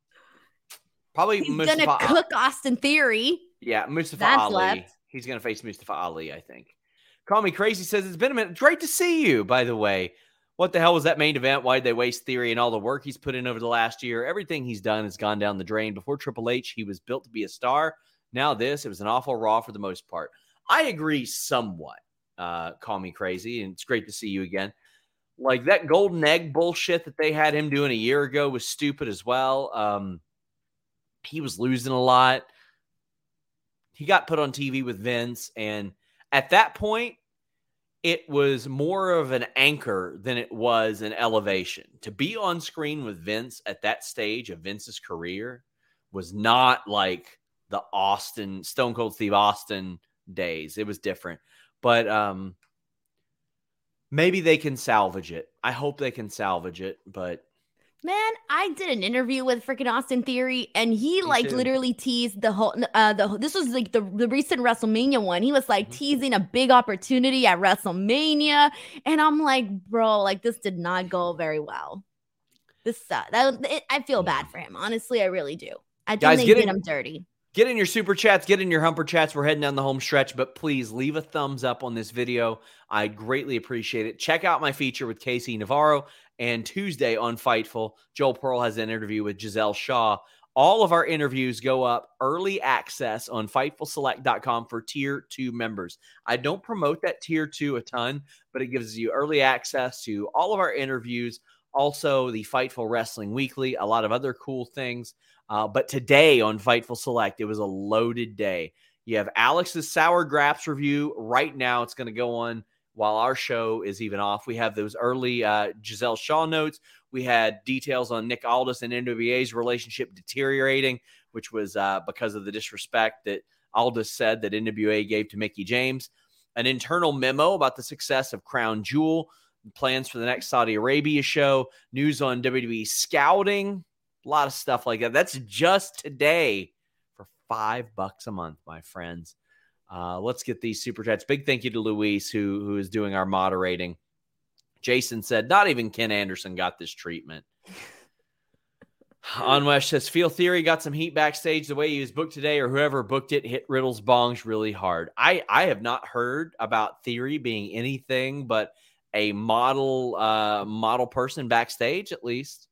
probably He's Mustafa gonna cook Austin Theory. Yeah, Mustafa That's Ali. left. He's going to face Mustafa Ali, I think. Call Me Crazy says it's been a minute. Great to see you, by the way. What the hell was that main event? Why did they waste theory and all the work he's put in over the last year? Everything he's done has gone down the drain. Before Triple H, he was built to be a star. Now, this, it was an awful raw for the most part. I agree somewhat. Uh, call me crazy, and it's great to see you again. Like that golden egg bullshit that they had him doing a year ago was stupid as well. Um, he was losing a lot. He got put on TV with Vince, and at that point, it was more of an anchor than it was an elevation. To be on screen with Vince at that stage of Vince's career was not like the Austin Stone Cold Steve Austin days. It was different. But um maybe they can salvage it. I hope they can salvage it, but Man, I did an interview with freaking Austin Theory, and he Me like too. literally teased the whole. Uh, the this was like the the recent WrestleMania one. He was like mm-hmm. teasing a big opportunity at WrestleMania, and I'm like, bro, like this did not go very well. This uh, that it, I feel bad for him. Honestly, I really do. I think Guys, they did him dirty. Get in your super chats, get in your humper chats. We're heading down the home stretch, but please leave a thumbs up on this video. I'd greatly appreciate it. Check out my feature with Casey Navarro. And Tuesday on Fightful, Joel Pearl has an interview with Gisele Shaw. All of our interviews go up early access on FightfulSelect.com for tier two members. I don't promote that tier two a ton, but it gives you early access to all of our interviews, also the Fightful Wrestling Weekly, a lot of other cool things. Uh, but today on Fightful Select, it was a loaded day. You have Alex's Sour Graps review right now. It's going to go on while our show is even off. We have those early uh, Gisele Shaw notes. We had details on Nick Aldis and NWA's relationship deteriorating, which was uh, because of the disrespect that Aldis said that NWA gave to Mickie James. An internal memo about the success of Crown Jewel, plans for the next Saudi Arabia show, news on WWE scouting, a lot of stuff like that. That's just today for five bucks a month, my friends. Uh, let's get these super chats. Big thank you to Luis, who who is doing our moderating. Jason said, not even Ken Anderson got this treatment. Onwesh says, Feel Theory got some heat backstage. The way he was booked today, or whoever booked it, hit Riddle's bongs really hard. I I have not heard about Theory being anything but a model uh model person backstage, at least.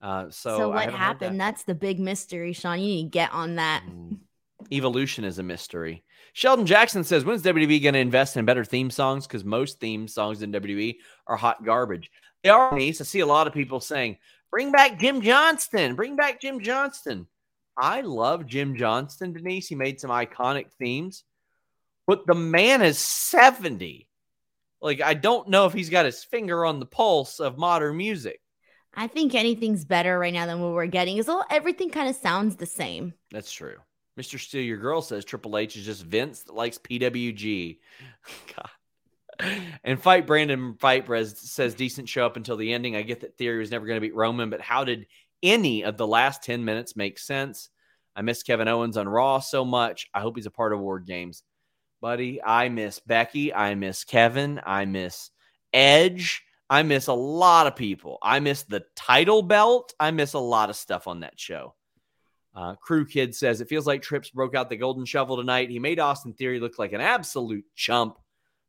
Uh, so, so what happened? That. That's the big mystery, Sean. You need to get on that. Mm. Evolution is a mystery. Sheldon Jackson says, "When's WWE going to invest in better theme songs? Because most theme songs in WWE are hot garbage. They are nice. I see a lot of people saying, "Bring back Jim Johnston. Bring back Jim Johnston." I love Jim Johnston, Denise. He made some iconic themes, but the man is seventy. Like I don't know if he's got his finger on the pulse of modern music. I think anything's better right now than what we're getting. Is all everything kind of sounds the same. That's true. Mr. Steal Your Girl says Triple H is just Vince that likes PWG. God. And Fight Brandon Fight Brez says decent show up until the ending. I get that Theory was never going to beat Roman, but how did any of the last 10 minutes make sense? I miss Kevin Owens on Raw so much. I hope he's a part of War Games. Buddy, I miss Becky. I miss Kevin. I miss Edge. I miss a lot of people. I miss the title belt. I miss a lot of stuff on that show. Uh, Crew Kid says it feels like Trips broke out the golden shovel tonight. He made Austin Theory look like an absolute chump.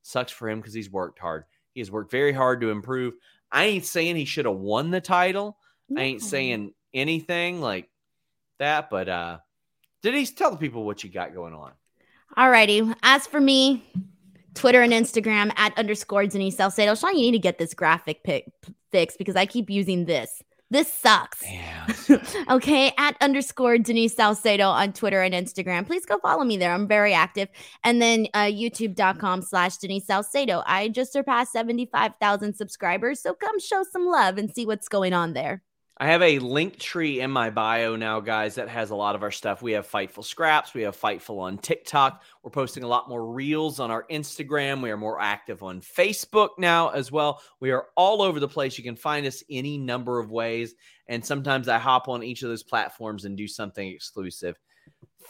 Sucks for him because he's worked hard. He has worked very hard to improve. I ain't saying he should have won the title. No. I ain't saying anything like that, but uh Denise, tell the people what you got going on. Alrighty. As for me, Twitter and Instagram at underscore Denise Salcedo. Sean, you need to get this graphic pic fixed because I keep using this. This sucks. okay. At underscore Denise Salcedo on Twitter and Instagram. Please go follow me there. I'm very active. And then uh, youtube.com slash Denise Salcedo. I just surpassed 75,000 subscribers. So come show some love and see what's going on there. I have a link tree in my bio now, guys, that has a lot of our stuff. We have Fightful Scraps. We have Fightful on TikTok. We're posting a lot more reels on our Instagram. We are more active on Facebook now as well. We are all over the place. You can find us any number of ways. And sometimes I hop on each of those platforms and do something exclusive.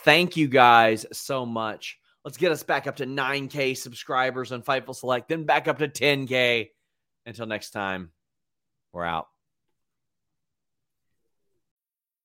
Thank you guys so much. Let's get us back up to 9K subscribers on Fightful Select, then back up to 10K. Until next time, we're out.